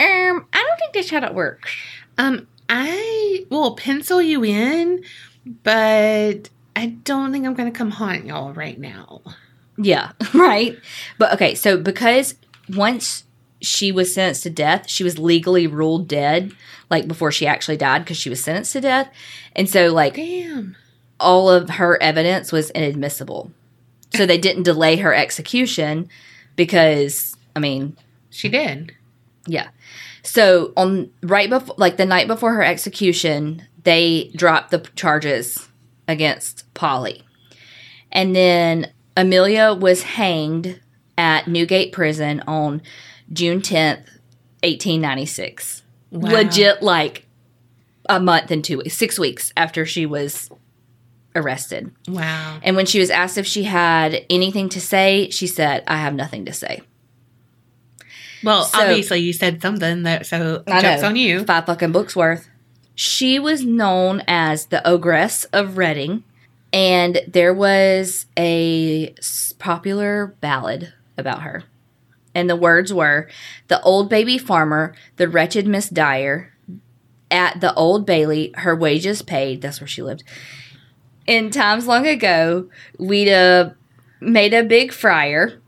B: um, I don't think that's how that works.
A: Um, I will pencil you in, but I don't think I'm going to come haunt y'all right now.
B: Yeah, right. But okay, so because once she was sentenced to death, she was legally ruled dead, like before she actually died, because she was sentenced to death. And so, like,
A: Damn.
B: All of her evidence was inadmissible. So they didn't delay her execution because, I mean,
A: She did.
B: yeah. So on right before, like the night before her execution, they dropped the charges against Polly, and then Amelia was hanged at Newgate Prison on June tenth, eighteen ninety six.
A: Wow.
B: Legit, like a month and two weeks, six weeks after she was arrested.
A: Wow.
B: And when she was asked if she had anything to say, she said, "I have nothing to say."
A: Well,
B: So-
A: obviously you said something that so
B: I
A: jokes
B: know.
A: on you.
B: Five fucking books worth. She was known as the Ogress of Reading, and there was a popular ballad about her. And the words were The old baby farmer, the wretched Miss Dyer, at the old Bailey, her wages paid. That's where she lived. In times long ago, we'd uh, made a big fryer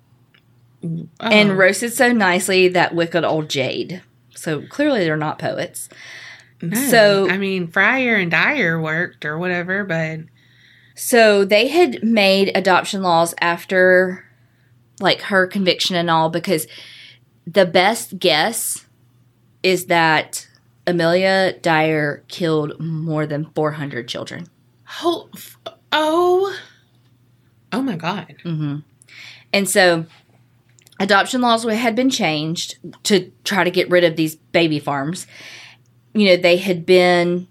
A: Oh.
B: and roasted so nicely that wicked old jade. So clearly they're not poets.
A: No.
B: so-
A: I mean, Fryer and Dyer worked or whatever, but
B: So they had made adoption laws after like her conviction and all because the best guess is that Amelia Dyer killed more than 400 children.
A: Oh, oh, oh my god.
B: hmm And so adoption laws had been changed to try to get rid of these baby farms. You know, they had been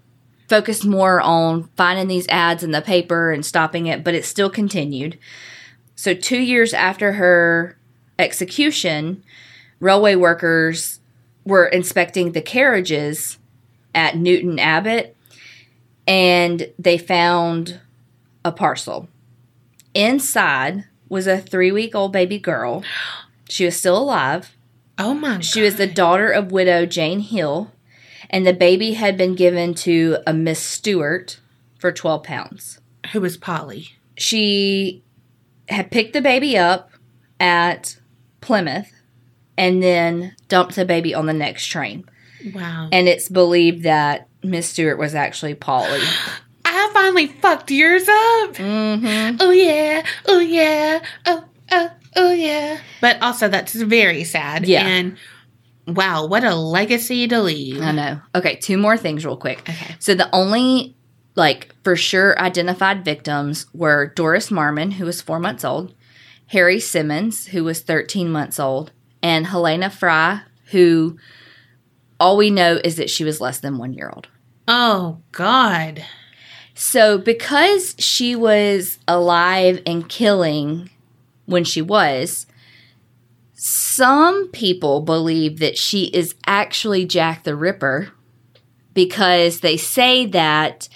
B: focused more on finding these ads in the paper and stopping it, but it still continued. So, two years after her execution, railway workers were inspecting the carriages at Newton Abbot and they found a parcel. Inside was a three week old baby girl. She was still alive.
A: Oh my
B: She was the daughter of widow Jane Hill, and the baby had been given to a Miss Stewart for 12 pounds.
A: Who was Polly?
B: She had picked the baby up at Plymouth and then dumped the baby on the next train.
A: Wow.
B: And it's believed that Miss Stewart was actually Polly.
A: I finally fucked yours up.
B: Mm-hmm.
A: Oh yeah. Oh yeah. Oh oh oh yeah. But also that's very sad.
B: Yeah.
A: And wow, what a legacy to leave.
B: I know. Okay, two more things real quick.
A: Okay.
B: So the only like for sure identified victims were Doris Marmon, who was four months old, Harry Simmons, who was 13 months old, and Helena Fry, who all we know is that she was less than one year old.
A: Oh God.
B: So because she was alive and killing when she was, some people believe that she is actually Jack the Ripper because they say that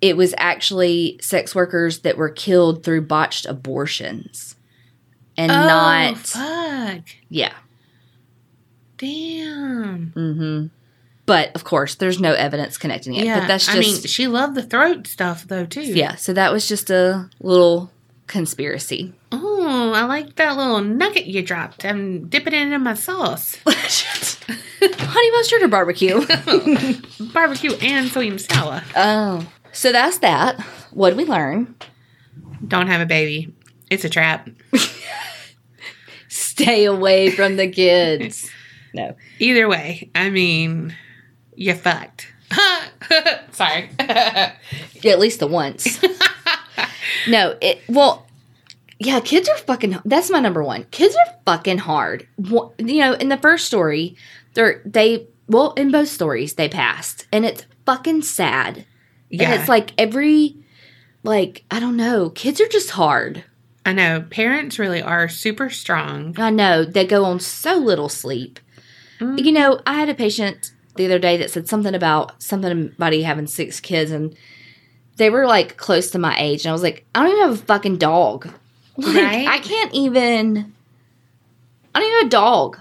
B: it was actually sex workers that were killed through botched abortions and
A: oh,
B: not
A: fuck.
B: yeah
A: Damn.
B: hmm but of course there's no evidence connecting it
A: Yeah.
B: but that's just
A: I mean, she loved the throat stuff though too.
B: yeah so that was just a little conspiracy
A: Oh, I like that little nugget you dropped. I'm dipping it in my sauce.
B: honey mustard or barbecue
A: Barbecue and sweet and sour.
B: oh so that's that what did we learn
A: Don't have a baby. It's a trap.
B: stay away from the kids no
A: Either way, I mean, you fucked. Sorry.
B: at least the once no it well yeah kids are fucking that's my number one kids are fucking hard you know in the first story they're they well in both stories they passed and it's fucking sad
A: yeah,
B: and it's like every like i don't know kids are just hard
A: I know parents really are super strong.
B: i know they go on so little sleep
A: Mm.
B: you know i had a patient the other day that said something about something somebody having six kids and they were like close to my age and i was like i don't even have a fucking dog like,
A: Right?
B: i can't even i don't even have a dog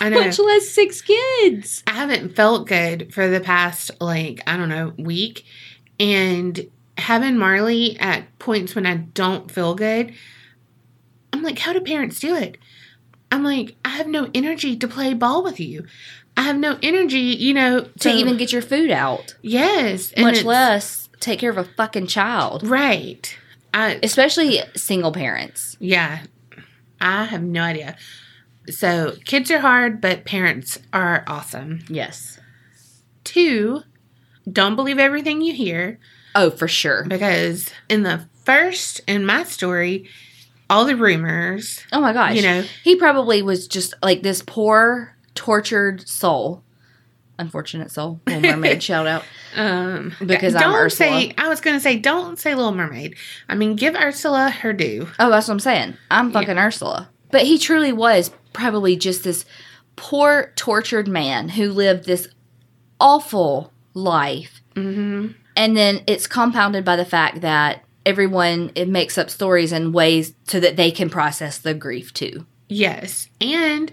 A: I know.
B: much less six kids
A: I haven't felt good for the past like I don't know week, and having Marley at points when I don't feel good, I'm like, how do parents do it? I'm like, I have no energy to play ball with you. I have no energy, you know,
B: to even get your food out
A: yes,
B: much less take care of a fucking child
A: right. I
B: especially single parents
A: yeah, I have no idea. So kids are hard, but parents are awesome.
B: yes
A: Two, don't believe everything you hear.
B: oh for sure
A: because in the first in my story all the rumors
B: oh my gosh
A: you know
B: He probably was just like this poor, tortured soul. Unfortunate soul. Little mermaid shout out.
A: um
B: Because I'm Ursula.
A: say i was gonna say don't say little mermaid i mean give ursula her due
B: Oh, that's what I'm saying. I'm fucking Ursula. But he truly was probably just this poor, tortured man who lived this awful life.
A: mm-hmm.
B: And then it's compounded by the fact that everyone it makes up stories and ways so that they can process the grief too.
A: yes and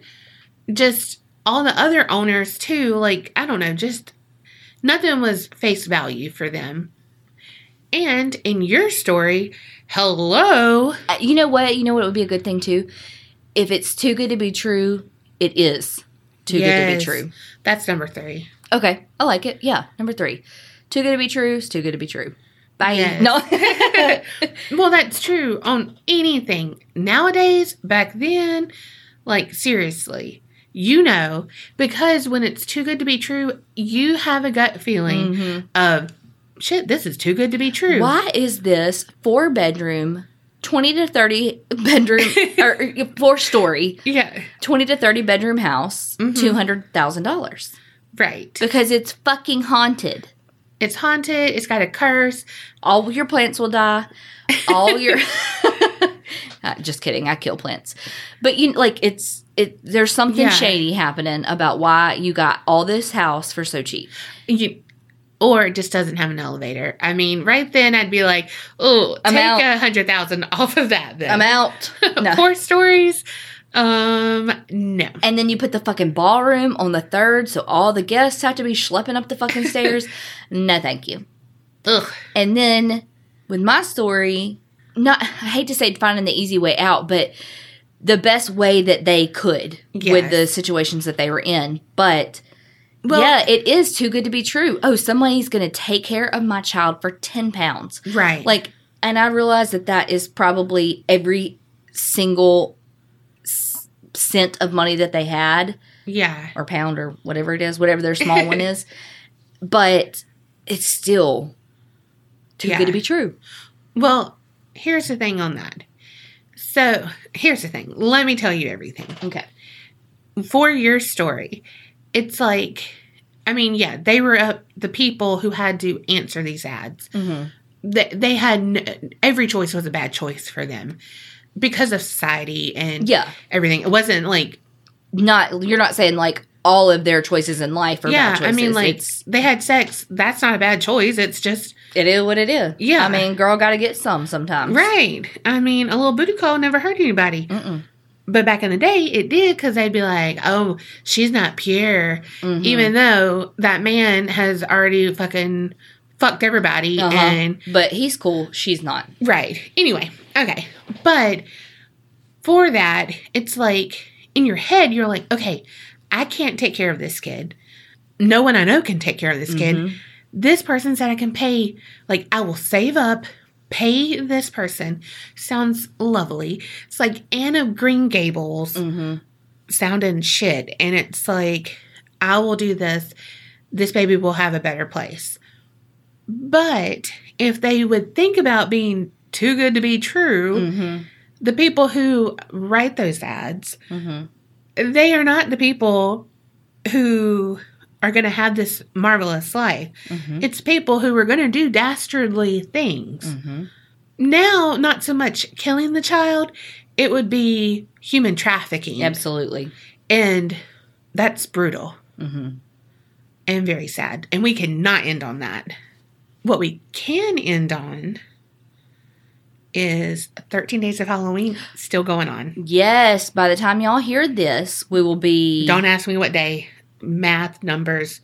A: just all the other owners too like i don't know just nothing was face value for them and in your story hello
B: Uh, You know what? You know what would be a good thing too? If it's too good to be true, it is too good to be true.
A: that's number three
B: Okay, I like it. Yeah, number three. Too good to be true. It's too good to be true. Bye.
A: Yes.
B: No.
A: well, that's true on anything. Nowadays, back then, like seriously, you know, because when it's too good to be true, you have a gut feeling
B: Mhm.
A: of shit, this is too good to be true.
B: Why is this four bedroom, twenty to thirty bedroom or four story,
A: Yeah,
B: twenty to thirty bedroom house,
A: Mhm.
B: hundred thousand dollars?
A: right.
B: Because it's fucking haunted.
A: It's haunted. It's got a curse.
B: All your plants will die. All your just kidding. I kill plants, but you like it's it. There's something
A: Yeah.
B: shady happening about why you got all this house for so cheap.
A: You, or it just doesn't have an elevator. I mean, right then I'd be like, "Oh, take
B: out.
A: a hundred thousand off of that." Then
B: I'm out. No.
A: Four stories. Um, no.
B: And then you put the fucking ballroom on the third, so all the guests have to be schlepping up the fucking stairs. No, thank you.
A: Ugh.
B: And then with my story, not I hate to say finding the easy way out, but the best way that they could with the situations that they were in. But
A: Well-
B: yeah, it is too good to be true. Oh, somebody's going to take care of my child for 10 pounds.
A: Right.
B: Like, and I realize that that is probably every single s- cent of money that they had
A: yeah.
B: or pound or whatever it is, whatever their small one is. But it's still too
A: Yeah.
B: good to be true.
A: Well, here's the thing on that. So, here's the thing. Let me tell you everything.
B: Okay.
A: For your story, it's like, I mean, yeah, they were up, the people who had to answer these ads.
B: Mm-hmm.
A: They, they had, n- every choice was a bad choice for them because of society and
B: Yeah.
A: everything. It wasn't like,
B: Not you're not saying like all of their choices in life are
A: yeah,
B: bad choices.
A: I mean, like,
B: it's,
A: they had sex. That's not a bad choice. It's just,
B: it is what it is.
A: Yeah.
B: I mean, girl got to get some sometimes.
A: right. I mean, a little booty call never hurt anybody.
B: Mm-mm.
A: But back in the day, it did because they'd be like, oh, she's not pure.
B: Mhm.
A: Even though that man has already fucking fucked everybody.
B: Uh-huh.
A: And,
B: but he's cool. She's not.
A: right. Anyway, okay. But for that, it's like in your head, you're like, okay, I can't take care of this kid. No one I know can take care of this kid. This person said I can pay, like, I will save up, pay this person. Sounds lovely. It's like Anne of Green Gables
B: Mhm.
A: sounding shit. And it's like, I will do this. This baby will have a better place. But if they would think about being too good to be true,
B: Mhm.
A: the people who write those ads,
B: Mhm.
A: they are not the people who are going to have this marvelous life.
B: Mhm.
A: It's people who are going to do dastardly things.
B: Mhm.
A: Now, not so much killing the child, it would be human trafficking.
B: Absolutely.
A: And that's brutal
B: Mhm.
A: and very sad. And we cannot end on that. What we can end on is 13 Days of Halloween still going on.
B: Yes. By the time y'all hear this, we will be.
A: Don't ask me what day. Math, numbers.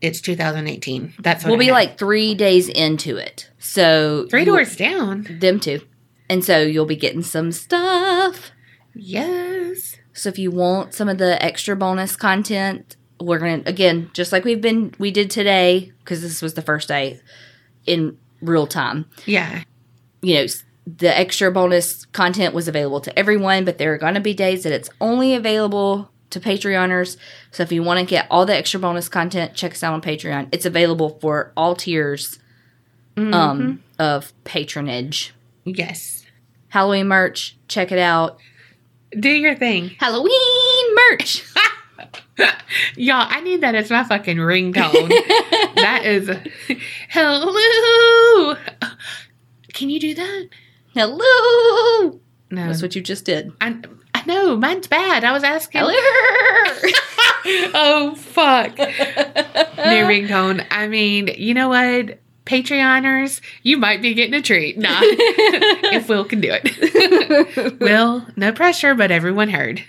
A: It's 2018. That's what
B: We'll
A: I
B: be like three days into it. So
A: three doors down.
B: Them too. And so you'll be getting some stuff.
A: Yes.
B: So if you want some of the extra bonus content, we're gonna again, just like we've been we did today, because this was the first day in real time.
A: Yeah.
B: You know, the extra bonus content was available to everyone, but there are gonna be days that it's only available to Patreoners. So if you want to get all the extra bonus content, check us out on Patreon. It's available for all tiers
A: Mhm.
B: um, of patronage.
A: yes.
B: Halloween merch, check it out.
A: Do your thing.
B: Halloween merch.
A: Y'all, I need that as my fucking ringtone. that is hello. Can you do that?
B: Hello.
A: No.
B: That's what you just did.
A: I, I know, mine's bad. I was asking. Oh fuck. New ringtone. I mean, you know what? Patreoners, you might be getting a treat. Nah. if Will can do it. Will, no pressure, but everyone heard.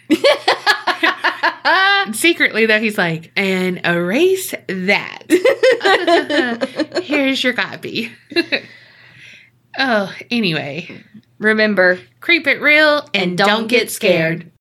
A: Secretly though, he's like, and erase that. Here's your copy. oh, anyway.
B: Remember,
A: Creep it real and,
B: don't
A: get scared.